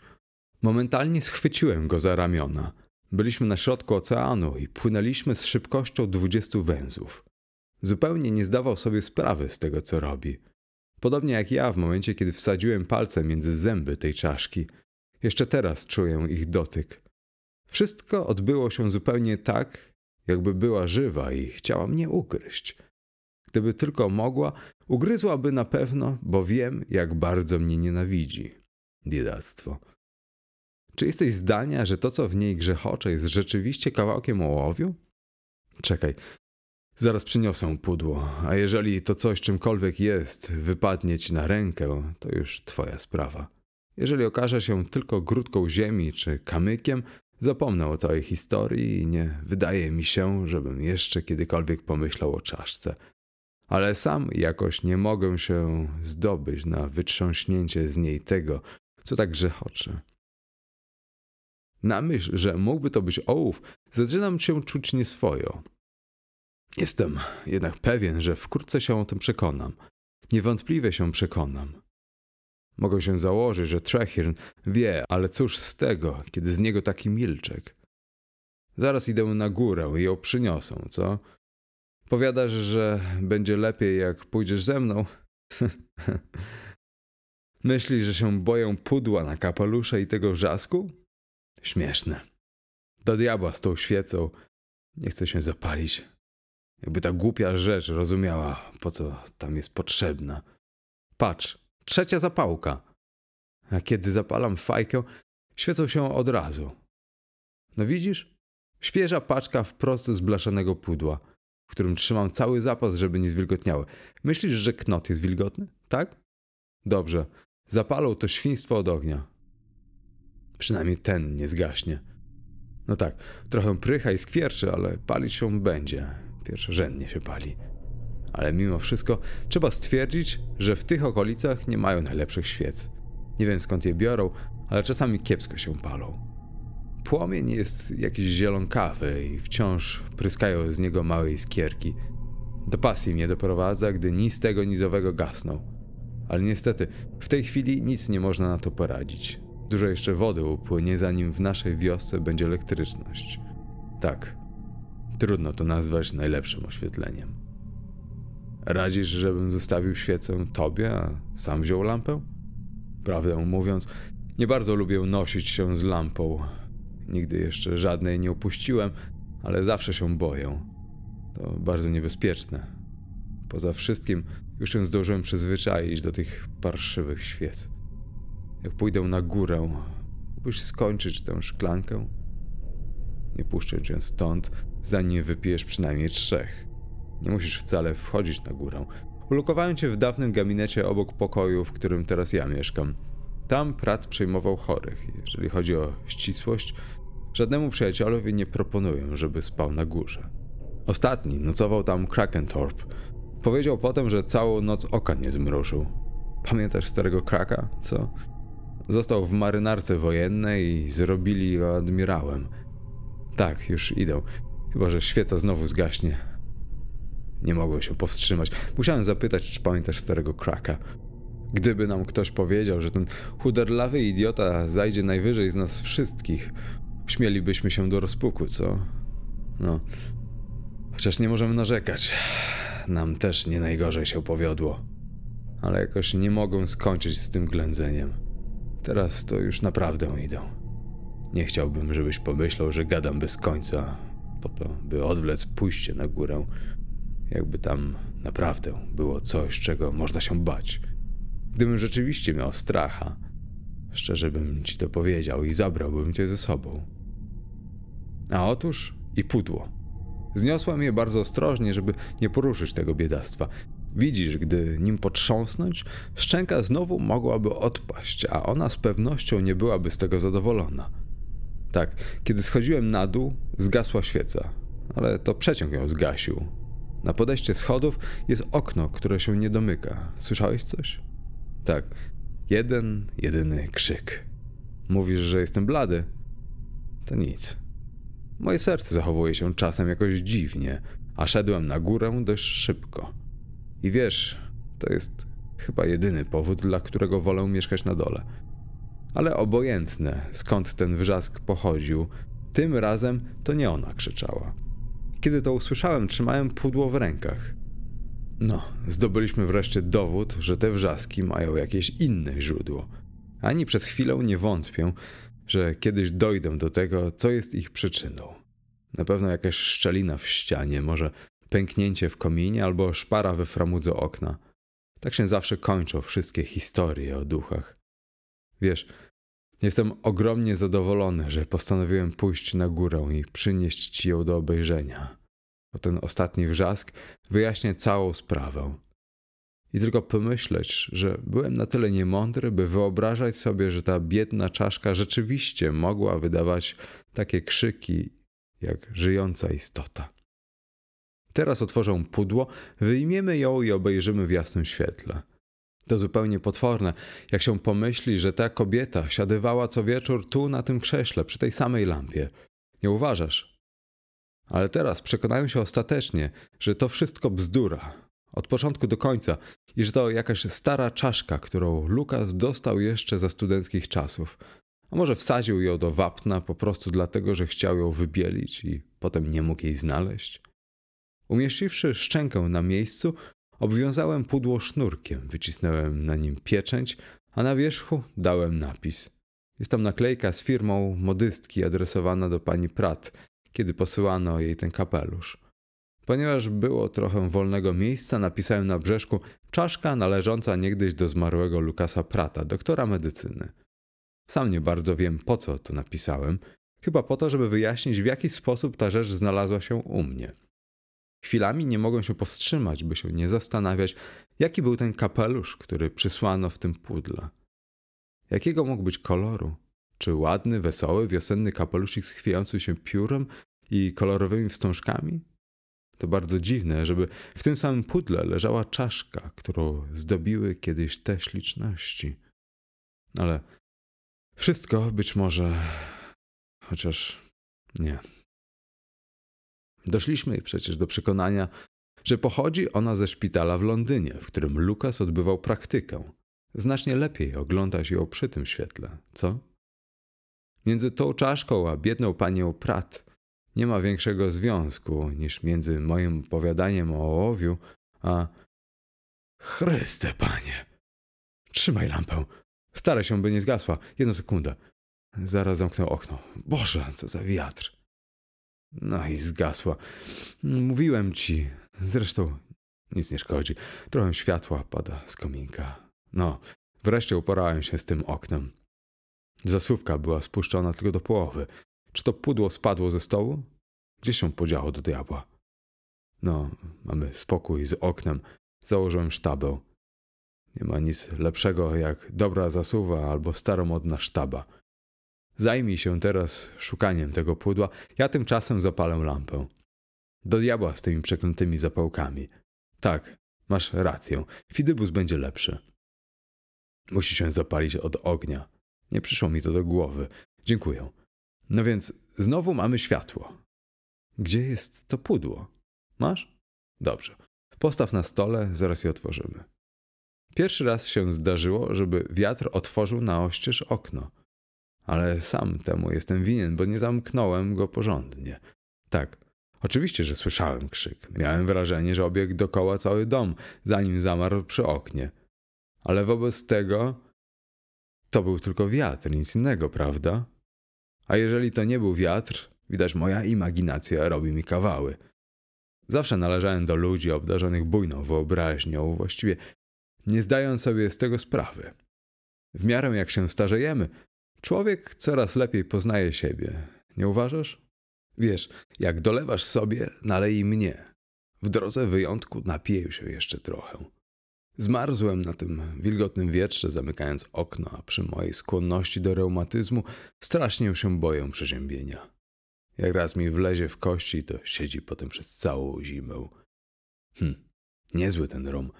Speaker 2: Momentalnie schwyciłem go za ramiona. Byliśmy na środku oceanu i płynęliśmy z szybkością dwudziestu węzłów. Zupełnie nie zdawał sobie sprawy z tego, co robi. Podobnie jak ja w momencie, kiedy wsadziłem palce między zęby tej czaszki. Jeszcze teraz czuję ich dotyk. Wszystko odbyło się zupełnie tak, jakby była żywa i chciała mnie ugryźć. Gdyby tylko mogła, ugryzłaby na pewno, bo wiem, jak bardzo mnie nienawidzi. Biedactwo. Czy jesteś zdania, że to, co w niej grzechocze, jest rzeczywiście kawałkiem ołowiu? Czekaj, zaraz przyniosę pudło, a jeżeli to coś czymkolwiek jest, wypadnie ci na rękę, to już twoja sprawa. Jeżeli okaże się tylko grudką ziemi czy kamykiem, zapomnę o całej historii i nie wydaje mi się, żebym jeszcze kiedykolwiek pomyślał o czaszce. Ale sam jakoś nie mogę się zdobyć na wytrząśnięcie z niej tego, co tak grzechocze. Na myśl, że mógłby to być ołów, zaczynam się czuć nieswojo. Jestem jednak pewien, że wkrótce się o tym przekonam. Niewątpliwie się przekonam. Mogę się założyć, że Trechirn wie, ale cóż z tego, kiedy z niego taki milczek. Zaraz idę na górę i ją przyniosą, co? Powiadasz, że będzie lepiej, jak pójdziesz ze mną? Myślisz, że się boję pudła na kapelusze i tego wrzasku? Śmieszne. Do diabła z tą świecą. Nie chcę się zapalić. Jakby ta głupia rzecz rozumiała, po co tam jest potrzebna. Patrz, trzecia zapałka. A kiedy zapalam fajkę, świecą się od razu. No widzisz? Świeża paczka wprost z blaszanego pudła, w którym trzymam cały zapas, żeby nie zwilgotniały. Myślisz, że knot jest wilgotny? Tak? Dobrze. Zapalą to świństwo od ognia. Przynajmniej ten nie zgaśnie. No tak, trochę prycha i skwierczy, ale palić się będzie. Pierwszorzędnie się pali. Ale mimo wszystko trzeba stwierdzić, że w tych okolicach nie mają najlepszych świec. Nie wiem skąd je biorą, ale czasami kiepsko się palą. Płomień jest jakiś zielonkawy i wciąż pryskają z niego małe iskierki. Do pasji mnie doprowadza, gdy nic tego nizowego gasną. Ale niestety, w tej chwili nic nie można na to poradzić. Dużo jeszcze wody upłynie, zanim w naszej wiosce będzie elektryczność. Tak, trudno to nazwać najlepszym oświetleniem. Radzisz, żebym zostawił świecę tobie, a sam wziął lampę? Prawdę mówiąc, nie bardzo lubię nosić się z lampą. Nigdy jeszcze żadnej nie opuściłem, ale zawsze się boję. To bardzo niebezpieczne. Poza wszystkim już się zdążyłem przyzwyczaić do tych parszywych świec. Jak pójdę na górę, mógłbyś skończyć tę szklankę? Nie puszczę cię stąd, zanim wypijesz przynajmniej trzech. Nie musisz wcale wchodzić na górę. Ulokowałem cię w dawnym gabinecie obok pokoju, w którym teraz ja mieszkam. Tam Pratt przejmował chorych. Jeżeli chodzi o ścisłość, żadnemu przyjacielowi nie proponuję, żeby spał na górze. Ostatni nocował tam Krakentorp. Powiedział potem, że całą noc oka nie zmrużył. Pamiętasz starego Kraka, co? Został w marynarce wojennej i zrobili go admirałem. Tak, już idą. Chyba, że świeca znowu zgaśnie. Nie mogłem się powstrzymać. Musiałem zapytać, czy pamiętasz starego Kraka. Gdyby nam ktoś powiedział, że ten chuderlawy idiota zajdzie najwyżej z nas wszystkich, śmielibyśmy się do rozpuku, co? No. Chociaż nie możemy narzekać. Nam też nie najgorzej się powiodło. Ale jakoś nie mogę skończyć z tym ględzeniem. Teraz to już naprawdę idę. Nie chciałbym, żebyś pomyślał, że gadam bez końca, po to, by odwlec pójście na górę, jakby tam naprawdę było coś, czego można się bać. Gdybym rzeczywiście miał stracha, szczerze bym ci to powiedział i zabrałbym cię ze sobą. A otóż i pudło. Zniosłem je bardzo ostrożnie, żeby nie poruszyć tego biedactwa. Widzisz, gdy nim potrząsnąć, szczęka znowu mogłaby odpaść, a ona z pewnością nie byłaby z tego zadowolona. Tak, kiedy schodziłem na dół, zgasła świeca, ale to przeciąg ją zgasił. Na podejście schodów jest okno, które się nie domyka. Słyszałeś coś? Tak. Jeden, jedyny krzyk. Mówisz, że jestem blady? To nic. Moje serce zachowuje się czasem jakoś dziwnie, a szedłem na górę dość szybko. I wiesz, to jest chyba jedyny powód, dla którego wolę mieszkać na dole. Ale obojętne, skąd ten wrzask pochodził, tym razem to nie ona krzyczała. Kiedy to usłyszałem, trzymałem pudło w rękach. No, zdobyliśmy wreszcie dowód, że te wrzaski mają jakieś inne źródło. Ani przez chwilę nie wątpię, że kiedyś dojdę do tego, co jest ich przyczyną. Na pewno jakaś szczelina w ścianie, może pęknięcie w kominie albo szpara we framudze okna. Tak się zawsze kończą wszystkie historie o duchach. Wiesz, jestem ogromnie zadowolony, że postanowiłem pójść na górę i przynieść ci ją do obejrzenia. Bo ten ostatni wrzask wyjaśnia całą sprawę. I tylko pomyśleć, że byłem na tyle niemądry, by wyobrażać sobie, że ta biedna czaszka rzeczywiście mogła wydawać takie krzyki jak żyjąca istota. Teraz otworzę pudło, wyjmiemy ją i obejrzymy w jasnym świetle. To zupełnie potworne, jak się pomyśli, że ta kobieta siadywała co wieczór tu na tym krześle, przy tej samej lampie. Nie uważasz? Ale teraz przekonałem się ostatecznie, że to wszystko bzdura, od początku do końca, i że to jakaś stara czaszka, którą Lukas dostał jeszcze za studenckich czasów. A może wsadził ją do wapna po prostu dlatego, że chciał ją wybielić i potem nie mógł jej znaleźć? Umieściwszy szczękę na miejscu, obwiązałem pudło sznurkiem, wycisnąłem na nim pieczęć, a na wierzchu dałem napis. Jest tam naklejka z firmą modystki adresowana do pani Pratt, kiedy posyłano jej ten kapelusz. Ponieważ było trochę wolnego miejsca, napisałem na brzeszku czaszka należąca niegdyś do zmarłego Lukasa Prata, doktora medycyny. Sam nie bardzo wiem, po co to napisałem. Chyba po to, żeby wyjaśnić, w jaki sposób ta rzecz znalazła się u mnie. Chwilami nie mogłem się powstrzymać, by się nie zastanawiać, jaki był ten kapelusz, który przysłano w tym pudle. Jakiego mógł być koloru? Czy ładny, wesoły, wiosenny kapeluszik chwiejący się piórem i kolorowymi wstążkami? To bardzo dziwne, żeby w tym samym pudle leżała czaszka, którą zdobiły kiedyś te śliczności. Ale wszystko być może, chociaż nie. Doszliśmy przecież do przekonania, że pochodzi ona ze szpitala w Londynie, w którym Lukas odbywał praktykę. Znacznie lepiej oglądać ją przy tym świetle, co? Między tą czaszką a biedną panią Pratt nie ma większego związku niż między moim opowiadaniem o ołowiu a... Chryste, panie! Trzymaj lampę. Staraj się, by nie zgasła. Jedną sekundę. Zaraz zamknę okno. Boże, co za wiatr. No i zgasła. Mówiłem ci. Zresztą nic nie szkodzi. Trochę światła pada z kominka. No, wreszcie uporałem się z tym oknem. Zasuwka była spuszczona tylko do połowy. Czy to pudło spadło ze stołu? Gdzie się podziało do diabła? No, mamy spokój z oknem. Założyłem sztabę. Nie ma nic lepszego jak dobra zasuwa albo staromodna sztaba. Zajmij się teraz szukaniem tego pudła, ja tymczasem zapalę lampę. Do diabła z tymi przeklętymi zapałkami. Tak, masz rację. Fidybus będzie lepszy. Musi się zapalić od ognia. Nie przyszło mi to do głowy. Dziękuję. No więc znowu mamy światło. Gdzie jest to pudło? Masz? Dobrze. Postaw na stole, zaraz je otworzymy. Pierwszy raz się zdarzyło, żeby wiatr otworzył na oścież okno. Ale sam temu jestem winien, bo nie zamknąłem go porządnie. Tak, oczywiście, że słyszałem krzyk. Miałem wrażenie, że obiegł dokoła cały dom, zanim zamarł przy oknie. Ale wobec tego to był tylko wiatr, nic innego, prawda? A jeżeli to nie był wiatr, widać moja imaginacja robi mi kawały. Zawsze należałem do ludzi obdarzonych bujną wyobraźnią, właściwie nie zdając sobie z tego sprawy. W miarę jak się starzejemy, człowiek coraz lepiej poznaje siebie. Nie uważasz? Wiesz, jak dolewasz sobie, nalej mnie. W drodze wyjątku napiję się jeszcze trochę. Zmarzłem na tym wilgotnym wietrze, zamykając okno, a przy mojej skłonności do reumatyzmu strasznie się boję przeziębienia. Jak raz mi wlezie w kości, to siedzi potem przez całą zimę. Hm, niezły ten rum.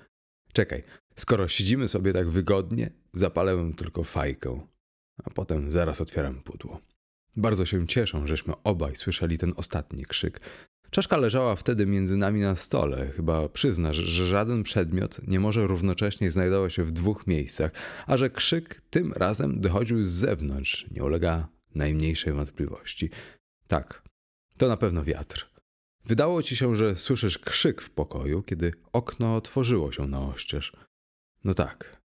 Speaker 2: Czekaj, skoro siedzimy sobie tak wygodnie, zapalę tylko fajkę, a potem zaraz otwieram pudło. Bardzo się cieszę, żeśmy obaj słyszeli ten ostatni krzyk. Czaszka leżała wtedy między nami na stole. Chyba przyznasz, że żaden przedmiot nie może równocześnie znajdować się w dwóch miejscach, a że krzyk tym razem dochodził z zewnątrz, nie ulega najmniejszej wątpliwości. Tak, to na pewno wiatr. Wydało ci się, że słyszysz krzyk w pokoju, kiedy okno otworzyło się na oścież. No tak.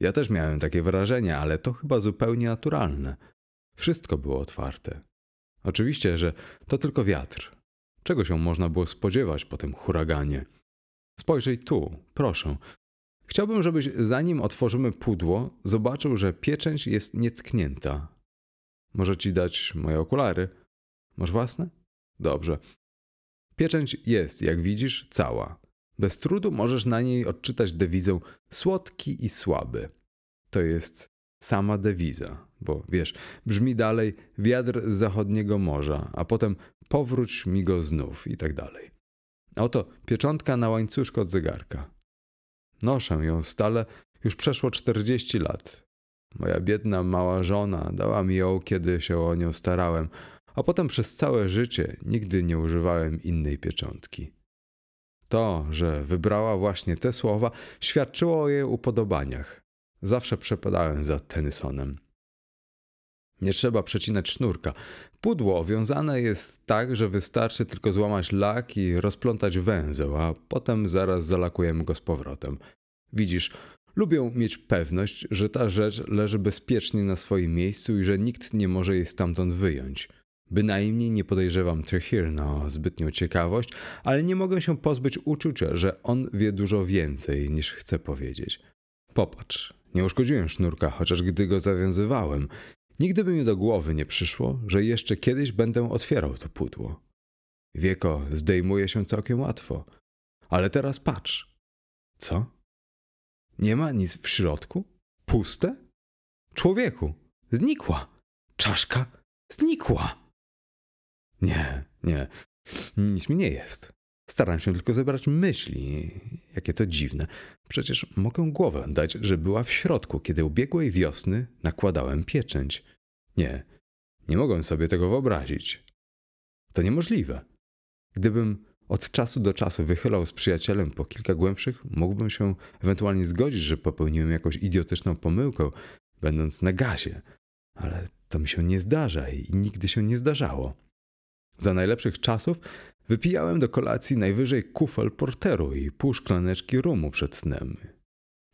Speaker 2: Ja też miałem takie wrażenie, ale to chyba zupełnie naturalne. Wszystko było otwarte. Oczywiście, że to tylko wiatr. Czego się można było spodziewać po tym huraganie? Spojrzyj tu, proszę. Chciałbym, żebyś zanim otworzymy pudło, zobaczył, że pieczęć jest nietknięta. Może ci dać moje okulary? Masz własne? Dobrze. Pieczęć jest, jak widzisz, cała. Bez trudu możesz na niej odczytać dewizę słodki i słaby. To jest sama dewiza, bo wiesz, brzmi dalej wiatr z zachodniego morza, a potem powróć mi go znów i tak dalej. Oto pieczątka na łańcuszku od zegarka. Noszę ją stale, już przeszło 40 lat. Moja biedna mała żona dała mi ją, kiedy się o nią starałem, a potem przez całe życie nigdy nie używałem innej pieczątki. To, że wybrała właśnie te słowa, świadczyło o jej upodobaniach. Zawsze przepadałem za Tennysonem. Nie trzeba przecinać sznurka. Pudło owiązane jest tak, że wystarczy tylko złamać lak i rozplątać węzeł, a potem zaraz zalakujemy go z powrotem. Widzisz, lubię mieć pewność, że ta rzecz leży bezpiecznie na swoim miejscu i że nikt nie może jej stamtąd wyjąć. Bynajmniej nie podejrzewam Trehirna o zbytnią ciekawość, ale nie mogę się pozbyć uczucia, że on wie dużo więcej niż chce powiedzieć. Popatrz, nie uszkodziłem sznurka, chociaż gdy go zawiązywałem, nigdy by mi do głowy nie przyszło, że jeszcze kiedyś będę otwierał to pudło. Wieko zdejmuje się całkiem łatwo. Ale teraz patrz. Co? Nie ma nic w środku? Puste? Człowieku, znikła. Czaszka znikła. Nie, nie, nic mi nie jest. Staram się tylko zebrać myśli. Jakie to dziwne. Przecież mogę głowę dać, że była w środku, kiedy ubiegłej wiosny nakładałem pieczęć. Nie, nie mogłem sobie tego wyobrazić. To niemożliwe. Gdybym od czasu do czasu wychylał z przyjacielem po kilka głębszych, mógłbym się ewentualnie zgodzić, że popełniłem jakąś idiotyczną pomyłkę, będąc na gazie. Ale to mi się nie zdarza i nigdy się nie zdarzało. Za najlepszych czasów wypijałem do kolacji najwyżej kufel porteru i pół szklaneczki rumu przed snem.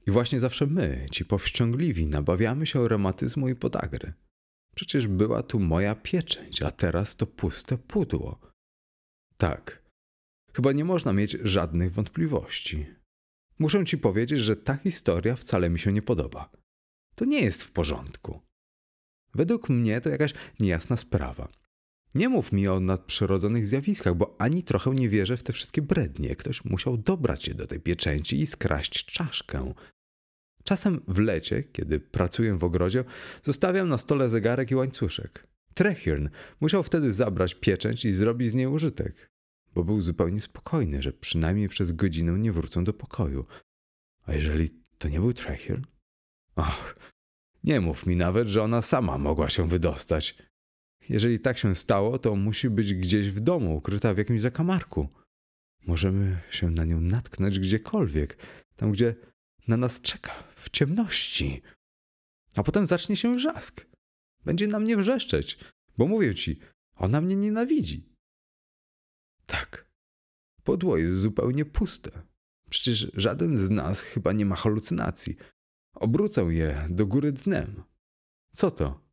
Speaker 2: I właśnie zawsze my, ci powściągliwi, nabawiamy się reumatyzmu i podagry. Przecież była tu moja pieczęć, a teraz to puste pudło. Tak, chyba nie można mieć żadnych wątpliwości. Muszę ci powiedzieć, że ta historia wcale mi się nie podoba. To nie jest w porządku. Według mnie to jakaś niejasna sprawa. Nie mów mi o nadprzyrodzonych zjawiskach, bo ani trochę nie wierzę w te wszystkie brednie. Ktoś musiał dobrać się do tej pieczęci i skraść czaszkę. Czasem w lecie, kiedy pracuję w ogrodzie, zostawiam na stole zegarek i łańcuszek. Trechirn musiał wtedy zabrać pieczęć i zrobić z niej użytek, bo był zupełnie spokojny, że przynajmniej przez godzinę nie wrócą do pokoju. A jeżeli to nie był Trechirn? Ach, nie mów mi nawet, że ona sama mogła się wydostać. Jeżeli tak się stało, to musi być gdzieś w domu, ukryta w jakimś zakamarku. Możemy się na nią natknąć gdziekolwiek, tam gdzie na nas czeka, w ciemności. A potem zacznie się wrzask. Będzie na mnie wrzeszczeć, bo mówię ci, ona mnie nienawidzi. Tak, podło jest zupełnie puste. Przecież żaden z nas chyba nie ma halucynacji. Obrócę je do góry dnem. Co to?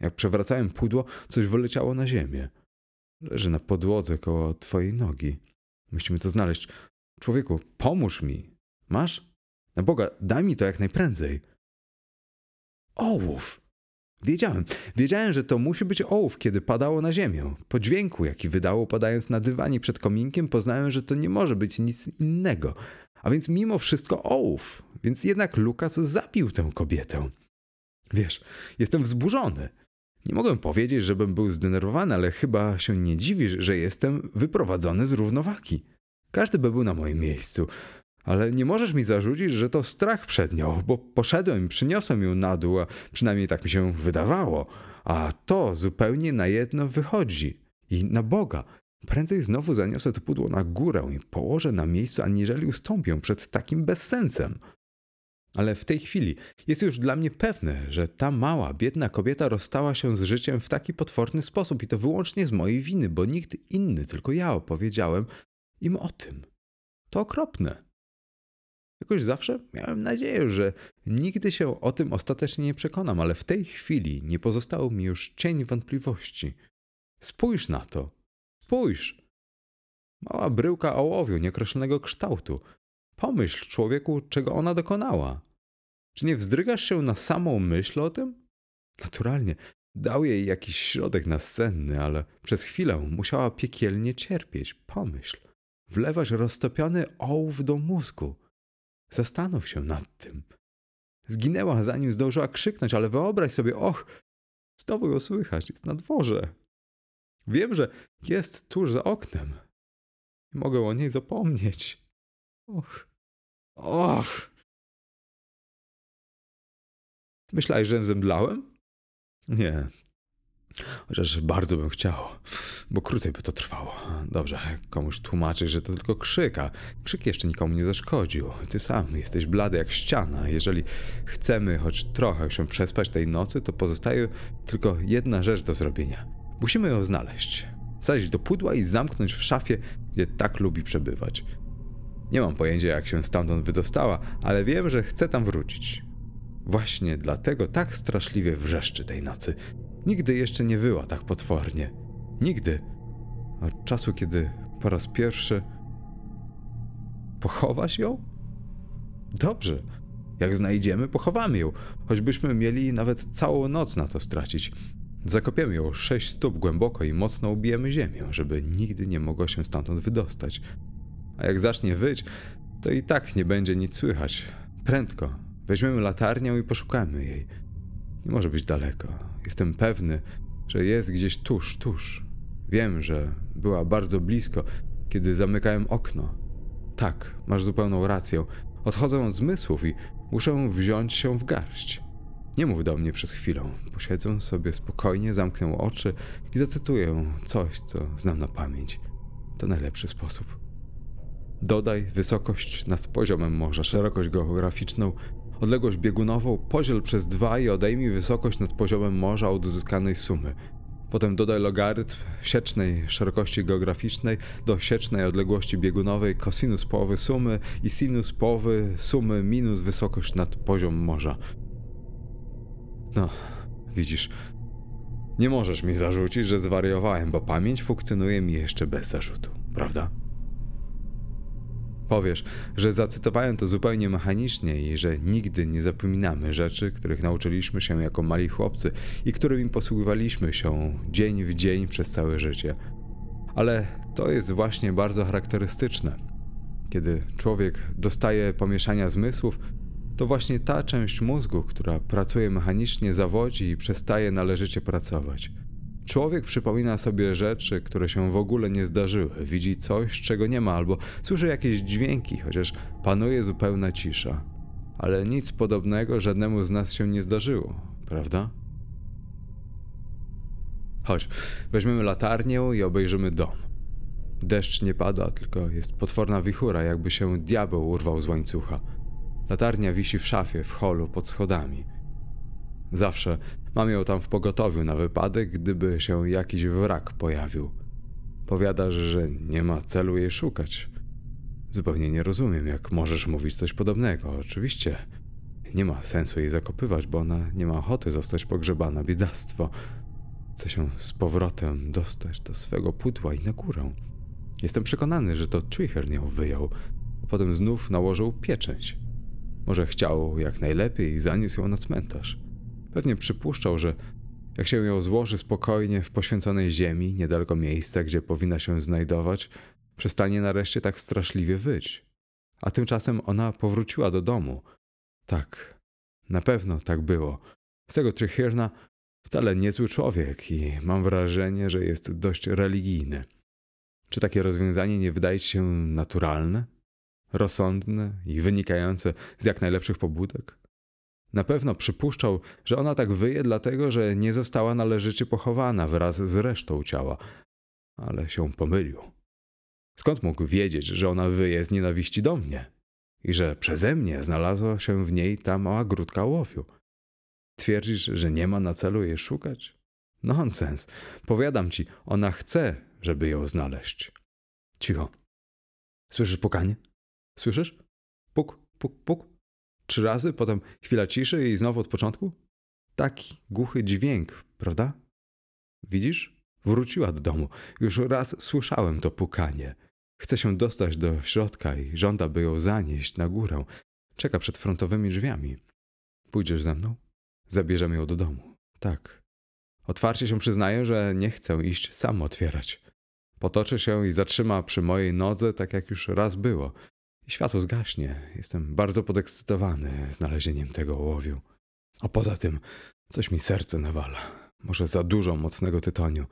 Speaker 2: Jak przewracałem pudło, coś wyleciało na ziemię. Leży na podłodze koło twojej nogi. Musimy to znaleźć. Człowieku, pomóż mi. Masz? Na Boga, daj mi to jak najprędzej. Ołów! Wiedziałem, wiedziałem, że to musi być ołów, kiedy padało na ziemię. Po dźwięku, jaki wydało padając na dywanie przed kominkiem, poznałem, że to nie może być nic innego. A więc mimo wszystko ołów. Więc jednak Lukas zabił tę kobietę. Wiesz, jestem wzburzony. Nie mogę powiedzieć, żebym był zdenerwowany, ale chyba się nie dziwisz, że jestem wyprowadzony z równowagi. Każdy by był na moim miejscu. Ale nie możesz mi zarzucić, że to strach przed nią, bo poszedłem i przyniosłem ją na dół, a przynajmniej tak mi się wydawało. A to zupełnie na jedno wychodzi. I na Boga. Prędzej znowu zaniosę to pudło na górę i położę na miejscu, aniżeli ustąpię przed takim bezsensem. Ale w tej chwili jest już dla mnie pewne, że ta mała, biedna kobieta rozstała się z życiem w taki potworny sposób i to wyłącznie z mojej winy, bo nikt inny, tylko ja opowiedziałem im o tym. To okropne. Jakoś zawsze miałem nadzieję, że nigdy się o tym ostatecznie nie przekonam, ale w tej chwili nie pozostało mi już cień wątpliwości. Spójrz na to. Spójrz. Mała bryłka ołowiu niekreślonego kształtu. Pomyśl, człowieku, czego ona dokonała. Czy nie wzdrygasz się na samą myśl o tym? Naturalnie, dał jej jakiś środek nasenny, ale przez chwilę musiała piekielnie cierpieć. Pomyśl, wlewać roztopiony ołów do mózgu. Zastanów się nad tym. Zginęła, zanim zdążyła krzyknąć, ale wyobraź sobie, och, znowu ją słychać, jest na dworze. Wiem, że jest tuż za oknem. Nie mogę o niej zapomnieć. Och, och. Myślałeś, że zemdlałem? Nie. Chociaż bardzo bym chciał, bo krócej by to trwało. Dobrze, komuś tłumaczyć, że to tylko krzyk, a krzyk jeszcze nikomu nie zaszkodził. Ty sam jesteś blady jak ściana. Jeżeli chcemy choć trochę się przespać tej nocy, to pozostaje tylko jedna rzecz do zrobienia. Musimy ją znaleźć. Wsadzić do pudła i zamknąć w szafie, gdzie tak lubi przebywać. Nie mam pojęcia, jak się stamtąd wydostała, ale wiem, że chce tam wrócić. Właśnie dlatego tak straszliwie wrzeszczy tej nocy. Nigdy jeszcze nie wyła tak potwornie. Nigdy. Od czasu, kiedy po raz pierwszy. Pochowasz ją? Dobrze. Jak znajdziemy, pochowamy ją, choćbyśmy mieli nawet całą noc na to stracić. Zakopiemy ją sześć stóp głęboko i mocno ubijemy ziemię, żeby nigdy nie mogła się stamtąd wydostać. A jak zacznie wyć, to i tak nie będzie nic słychać. Prędko. Weźmiemy latarnię i poszukamy jej. Nie może być daleko. Jestem pewny, że jest gdzieś tuż, tuż. Wiem, że była bardzo blisko, kiedy zamykałem okno. Tak, masz zupełną rację. Odchodzę od zmysłów i muszę wziąć się w garść. Nie mów do mnie przez chwilę. Posiedzę sobie spokojnie, zamknę oczy i zacytuję coś, co znam na pamięć. To najlepszy sposób. Dodaj wysokość nad poziomem morza, szerokość geograficzną, odległość biegunową, podziel przez dwa i odejmij wysokość nad poziomem morza od uzyskanej sumy. Potem dodaj logarytm siecznej szerokości geograficznej do siecznej odległości biegunowej kosinus połowy sumy i sinus połowy sumy minus wysokość nad poziom morza. No, widzisz, nie możesz mi zarzucić, że zwariowałem, bo pamięć funkcjonuje mi jeszcze bez zarzutu, prawda? Powiesz, że zacytowałem to zupełnie mechanicznie i że nigdy nie zapominamy rzeczy, których nauczyliśmy się jako mali chłopcy i którymi posługiwaliśmy się dzień w dzień przez całe życie. Ale to jest właśnie bardzo charakterystyczne. Kiedy człowiek dostaje pomieszania zmysłów, to właśnie ta część mózgu, która pracuje mechanicznie, zawodzi i przestaje należycie pracować. Człowiek przypomina sobie rzeczy, które się w ogóle nie zdarzyły, widzi coś, czego nie ma, albo słyszy jakieś dźwięki, chociaż panuje zupełna cisza. Ale nic podobnego żadnemu z nas się nie zdarzyło, prawda? Chodź, weźmiemy latarnię i obejrzymy dom. Deszcz nie pada, tylko jest potworna wichura, jakby się diabeł urwał z łańcucha. Latarnia wisi w szafie, w holu, pod schodami. Zawsze mam ją tam w pogotowiu na wypadek, gdyby się jakiś wrak pojawił. Powiadasz, że nie ma celu jej szukać. Zupełnie nie rozumiem, jak możesz mówić coś podobnego. Oczywiście nie ma sensu jej zakopywać, bo ona nie ma ochoty zostać pogrzebana, biedactwo. Chce się z powrotem dostać do swego pudła i na górę. Jestem przekonany, że to Tricher ją wyjął, a potem znów nałożył pieczęć. Może chciał jak najlepiej i zaniósł ją na cmentarz. Pewnie przypuszczał, że jak się ją złoży spokojnie w poświęconej ziemi, niedaleko miejsca, gdzie powinna się znajdować, przestanie nareszcie tak straszliwie wyć. A tymczasem ona powróciła do domu. Tak, na pewno tak było. Z tego Trichirna wcale niezły człowiek i mam wrażenie, że jest dość religijny. Czy takie rozwiązanie nie wydaje ci się naturalne, rozsądne i wynikające z jak najlepszych pobudek? Na pewno przypuszczał, że ona tak wyje, dlatego że nie została należycie pochowana wraz z resztą ciała, ale się pomylił. Skąd mógł wiedzieć, że ona wyje z nienawiści do mnie i że przeze mnie znalazła się w niej ta mała grudka łowiu? Twierdzisz, że nie ma na celu jej szukać? Nonsens. Powiadam ci, ona chce, żeby ją znaleźć. Cicho. Słyszysz pukanie? Słyszysz? Puk, puk, puk. Trzy razy, potem chwila ciszy i znowu od początku? Taki głuchy dźwięk, prawda? Widzisz? Wróciła do domu. Już raz słyszałem to pukanie. Chce się dostać do środka i żąda, by ją zanieść na górę. Czeka przed frontowymi drzwiami. Pójdziesz ze mną? Zabierzemy ją do domu. Tak. Otwarcie się przyznaję, że nie chcę iść sam otwierać. Potoczy się i zatrzyma przy mojej nodze, tak jak już raz było. Światło zgaśnie. Jestem bardzo podekscytowany znalezieniem tego ołowiu. A poza tym, coś mi serce nawala. Może za dużo mocnego tytoniu.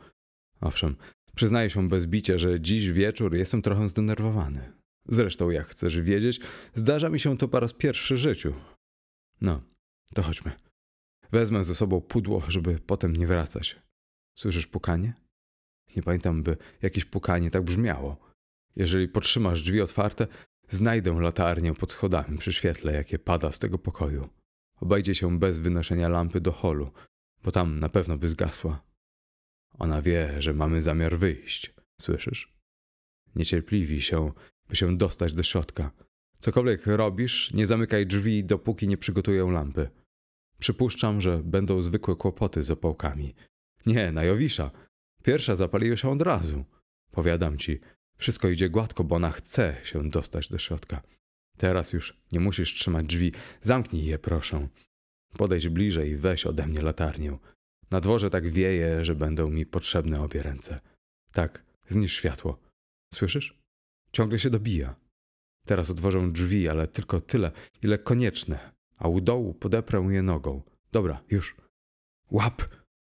Speaker 2: Owszem, przyznaję się bez bicia, że dziś wieczór jestem trochę zdenerwowany. Zresztą, jak chcesz wiedzieć, zdarza mi się to po raz pierwszy w życiu. No, to chodźmy. Wezmę ze sobą pudło, żeby potem nie wracać. Słyszysz pukanie? Nie pamiętam, by jakieś pukanie tak brzmiało. Jeżeli potrzymasz drzwi otwarte, znajdę latarnię pod schodami przy świetle, jakie pada z tego pokoju. Obejdzie się bez wynoszenia lampy do holu, bo tam na pewno by zgasła. Ona wie, że mamy zamiar wyjść. Słyszysz? Niecierpliwi się, by się dostać do środka. Cokolwiek robisz, nie zamykaj drzwi, dopóki nie przygotuję lampy. Przypuszczam, że będą zwykłe kłopoty z opałkami. Nie, na Jowisza. Pierwsza zapaliła się od razu. Powiadam ci, wszystko idzie gładko, bo ona chce się dostać do środka. Teraz już nie musisz trzymać drzwi. Zamknij je, proszę. Podejdź bliżej i weź ode mnie latarnię. Na dworze tak wieje, że będą mi potrzebne obie ręce. Tak, znisz światło. Słyszysz? Ciągle się dobija. Teraz otworzę drzwi, ale tylko tyle, ile konieczne, a u dołu podeprę je nogą. Dobra, już. Łap!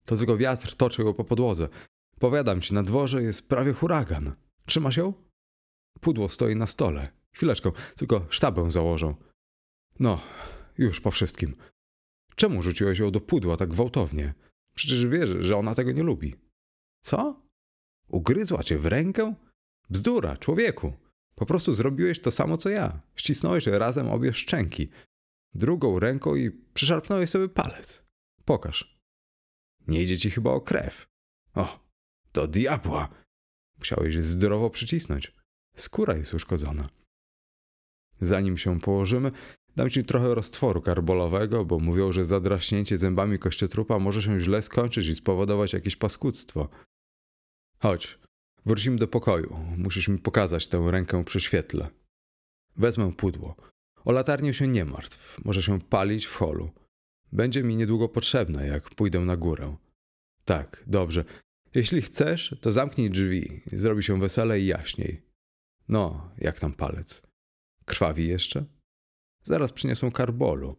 Speaker 2: To tylko wiatr toczy ją po podłodze. Powiadam ci, na dworze jest prawie huragan. Trzymasz ją? Pudło stoi na stole. Chwileczkę, tylko sztabę założę. No, już po wszystkim. Czemu rzuciłeś ją do pudła tak gwałtownie? Przecież wiesz, że ona tego nie lubi. Co? Ugryzła cię w rękę? Bzdura, człowieku. Po prostu zrobiłeś to samo co ja. Ścisnąłeś razem obie szczęki. Drugą ręką i przyszarpnąłeś sobie palec. Pokaż. Nie idzie ci chyba o krew. O, to diabła. Musiałeś zdrowo przycisnąć. Skóra jest uszkodzona. Zanim się położymy, dam ci trochę roztworu karbolowego, bo mówią, że zadraśnięcie zębami kościotrupa może się źle skończyć i spowodować jakieś paskudztwo. Chodź, wrócimy do pokoju. Musisz mi pokazać tę rękę przy świetle. Wezmę pudło. O latarnię się nie martw. Może się palić w holu. Będzie mi niedługo potrzebne, jak pójdę na górę. Tak, dobrze. Jeśli chcesz, to zamknij drzwi. Zrobi się wesele i jaśniej. No, jak tam palec? Krwawi jeszcze? Zaraz przyniosą karbolu.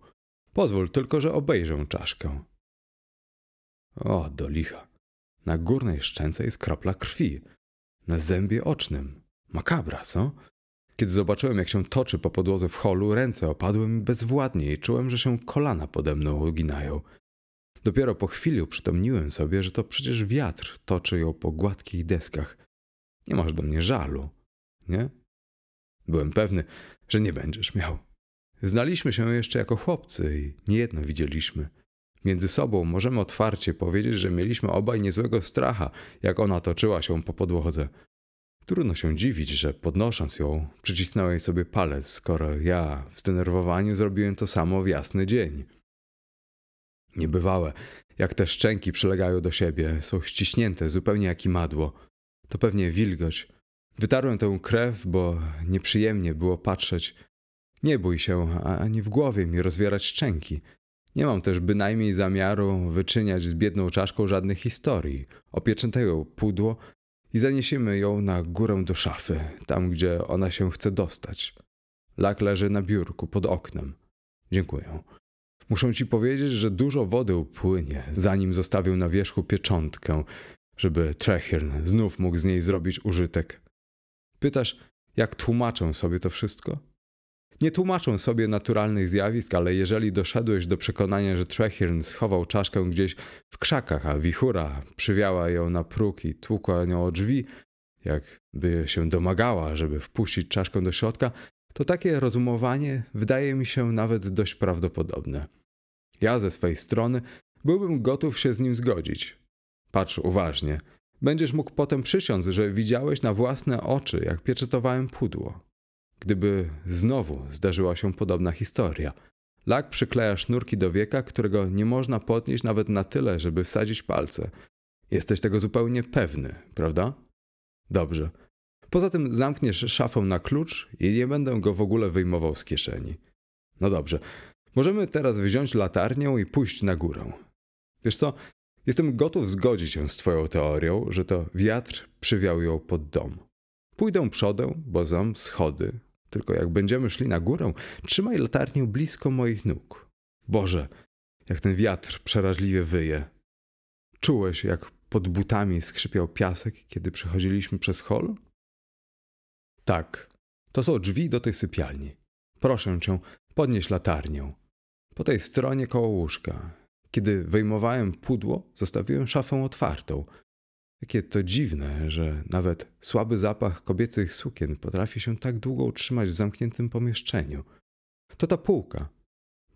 Speaker 2: Pozwól tylko, że obejrzę czaszkę. O, do licha. Na górnej szczęce jest kropla krwi. Na zębie ocznym. Makabra, co? Kiedy zobaczyłem, jak się toczy po podłodze w holu, ręce opadły mi bezwładnie i czułem, że się kolana pode mną uginają. Dopiero po chwili przytomniłem sobie, że to przecież wiatr toczy ją po gładkich deskach. Nie masz do mnie żalu, nie? Byłem pewny, że nie będziesz miał. Znaliśmy się jeszcze jako chłopcy i niejedno widzieliśmy. Między sobą możemy otwarcie powiedzieć, że mieliśmy obaj niezłego stracha, jak ona toczyła się po podłodze. Trudno się dziwić, że podnosząc ją, przycisnąłem sobie palec, skoro ja w zdenerwowaniu zrobiłem to samo w jasny dzień. Niebywałe, jak te szczęki przylegają do siebie, są ściśnięte zupełnie jak imadło. To pewnie wilgoć. Wytarłem tę krew, bo nieprzyjemnie było patrzeć. Nie bój się, ani w głowie mi rozwierać szczęki. Nie mam też bynajmniej zamiaru wyczyniać z biedną czaszką żadnych historii. Opieczętuję pudło i zaniesiemy ją na górę do szafy, tam gdzie ona się chce dostać. Lak leży na biurku pod oknem. Dziękuję. Muszę ci powiedzieć, że dużo wody upłynie, zanim zostawię na wierzchu pieczątkę, żeby Trechirn znów mógł z niej zrobić użytek. Pytasz, jak tłumaczę sobie to wszystko? Nie tłumaczę sobie naturalnych zjawisk, ale jeżeli doszedłeś do przekonania, że Trechirn schował czaszkę gdzieś w krzakach, a wichura przywiała ją na próg i tłukła nią o drzwi, jakby się domagała, żeby wpuścić czaszkę do środka, to takie rozumowanie wydaje mi się nawet dość prawdopodobne. Ja ze swej strony byłbym gotów się z nim zgodzić. Patrz uważnie. Będziesz mógł potem przysiąc, że widziałeś na własne oczy, jak pieczetowałem pudło. Gdyby znowu zdarzyła się podobna historia. Lak przykleja sznurki do wieka, którego nie można podnieść nawet na tyle, żeby wsadzić palce. Jesteś tego zupełnie pewny, prawda? Dobrze. Poza tym zamkniesz szafę na klucz i nie będę go w ogóle wyjmował z kieszeni. No dobrze. Możemy teraz wziąć latarnię i pójść na górę. Wiesz co? Jestem gotów zgodzić się z Twoją teorią, że to wiatr przywiał ją pod dom. Pójdę przodem, bo znam schody. Tylko jak będziemy szli na górę, trzymaj latarnię blisko moich nóg. Boże, jak ten wiatr przeraźliwie wyje. Czułeś, jak pod butami skrzypiał piasek, kiedy przechodziliśmy przez hol? Tak, to są drzwi do tej sypialni. Proszę cię, podnieś latarnię. Po tej stronie koło łóżka. Kiedy wyjmowałem pudło, zostawiłem szafę otwartą. Jakie to dziwne, że nawet słaby zapach kobiecych sukien potrafi się tak długo utrzymać w zamkniętym pomieszczeniu. To ta półka.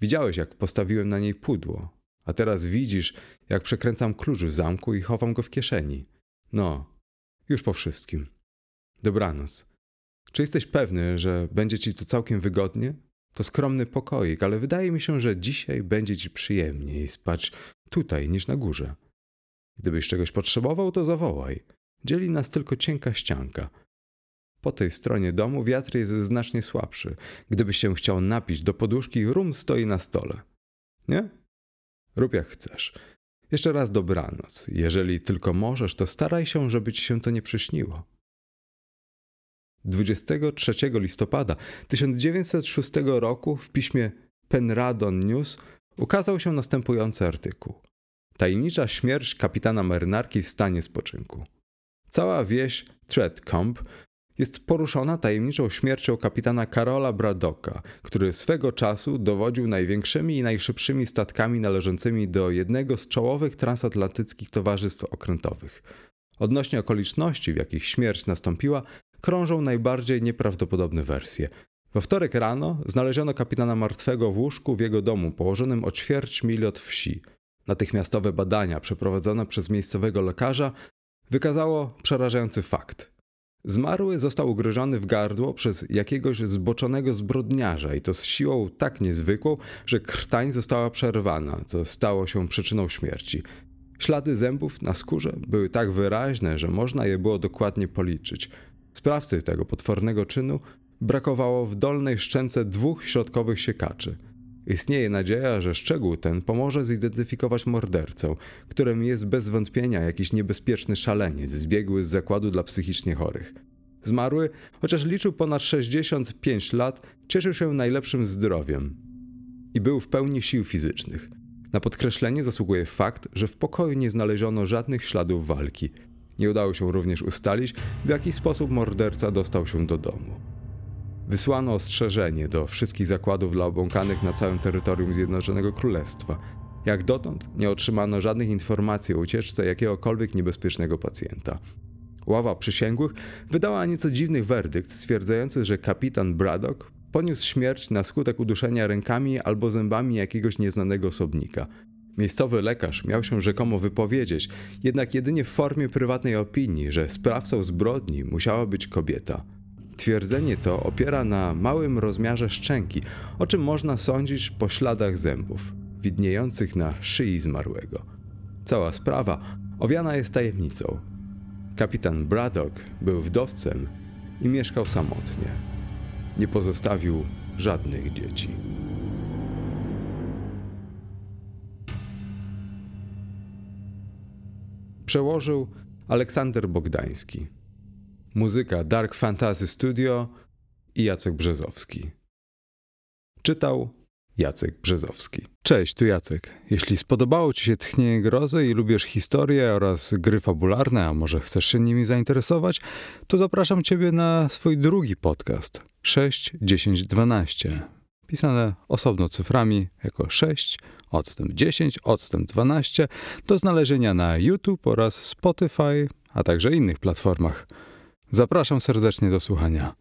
Speaker 2: Widziałeś, jak postawiłem na niej pudło, a teraz widzisz, jak przekręcam klucz w zamku i chowam go w kieszeni. No, już po wszystkim. Dobranoc. Czy jesteś pewny, że będzie ci tu całkiem wygodnie? To skromny pokoik, ale wydaje mi się, że dzisiaj będzie ci przyjemniej spać tutaj niż na górze. Gdybyś czegoś potrzebował, to zawołaj. Dzieli nas tylko cienka ścianka. Po tej stronie domu wiatr jest znacznie słabszy. Gdybyś się chciał napić do poduszki, rum stoi na stole. Nie? Rób jak chcesz. Jeszcze raz dobranoc. Jeżeli tylko możesz, to staraj się, żeby ci się to nie przyśniło. 23 listopada 1906 roku w piśmie Penradon News ukazał się następujący artykuł. Tajemnicza śmierć kapitana marynarki w stanie spoczynku. Cała wieś Threadcombe jest poruszona tajemniczą śmiercią kapitana Karola Bradoka, który swego czasu dowodził największymi i najszybszymi statkami należącymi do jednego z czołowych transatlantyckich towarzystw okrętowych. Odnośnie okoliczności, w jakich śmierć nastąpiła, krążą najbardziej nieprawdopodobne wersje. We wtorek rano znaleziono kapitana martwego w łóżku w jego domu, położonym o ćwierć mili od wsi. Natychmiastowe badania przeprowadzone przez miejscowego lekarza wykazało przerażający fakt. Zmarły został ugryziony w gardło przez jakiegoś zboczonego zbrodniarza i to z siłą tak niezwykłą, że krtań została przerwana, co stało się przyczyną śmierci. Ślady zębów na skórze były tak wyraźne, że można je było dokładnie policzyć. Sprawcy tego potwornego czynu brakowało w dolnej szczęce dwóch środkowych siekaczy. Istnieje nadzieja, że szczegół ten pomoże zidentyfikować mordercę, którym jest bez wątpienia jakiś niebezpieczny szaleniec zbiegły z zakładu dla psychicznie chorych. Zmarły, chociaż liczył ponad 65 lat, cieszył się najlepszym zdrowiem i był w pełni sił fizycznych. Na podkreślenie zasługuje fakt, że w pokoju nie znaleziono żadnych śladów walki. Nie udało się również ustalić, w jaki sposób morderca dostał się do domu. Wysłano ostrzeżenie do wszystkich zakładów dla obłąkanych na całym terytorium Zjednoczonego Królestwa. Jak dotąd nie otrzymano żadnych informacji o ucieczce jakiegokolwiek niebezpiecznego pacjenta. Ława przysięgłych wydała nieco dziwny werdykt, stwierdzający, że kapitan Braddock poniósł śmierć na skutek uduszenia rękami albo zębami jakiegoś nieznanego osobnika. Miejscowy lekarz miał się rzekomo wypowiedzieć, jednak jedynie w formie prywatnej opinii, że sprawcą zbrodni musiała być kobieta. Twierdzenie to opiera na małym rozmiarze szczęki, o czym można sądzić po śladach zębów, widniejących na szyi zmarłego. Cała sprawa owiana jest tajemnicą. Kapitan Braddock był wdowcem i mieszkał samotnie. Nie pozostawił żadnych dzieci. Przełożył Aleksander Bogdański. Muzyka Dark Fantasy Studio i Jacek Brzezowski. Czytał Jacek Brzezowski.
Speaker 1: Cześć, tu Jacek. Jeśli spodobało Ci się Tchnienie Grozy i lubisz historię oraz gry fabularne, a może chcesz się nimi zainteresować, to zapraszam Ciebie na swój drugi podcast 6, 10, 12. Pisane osobno cyframi jako 6, odstęp 10, odstęp 12 do znalezienia na YouTube oraz Spotify, a także innych platformach. Zapraszam serdecznie do słuchania.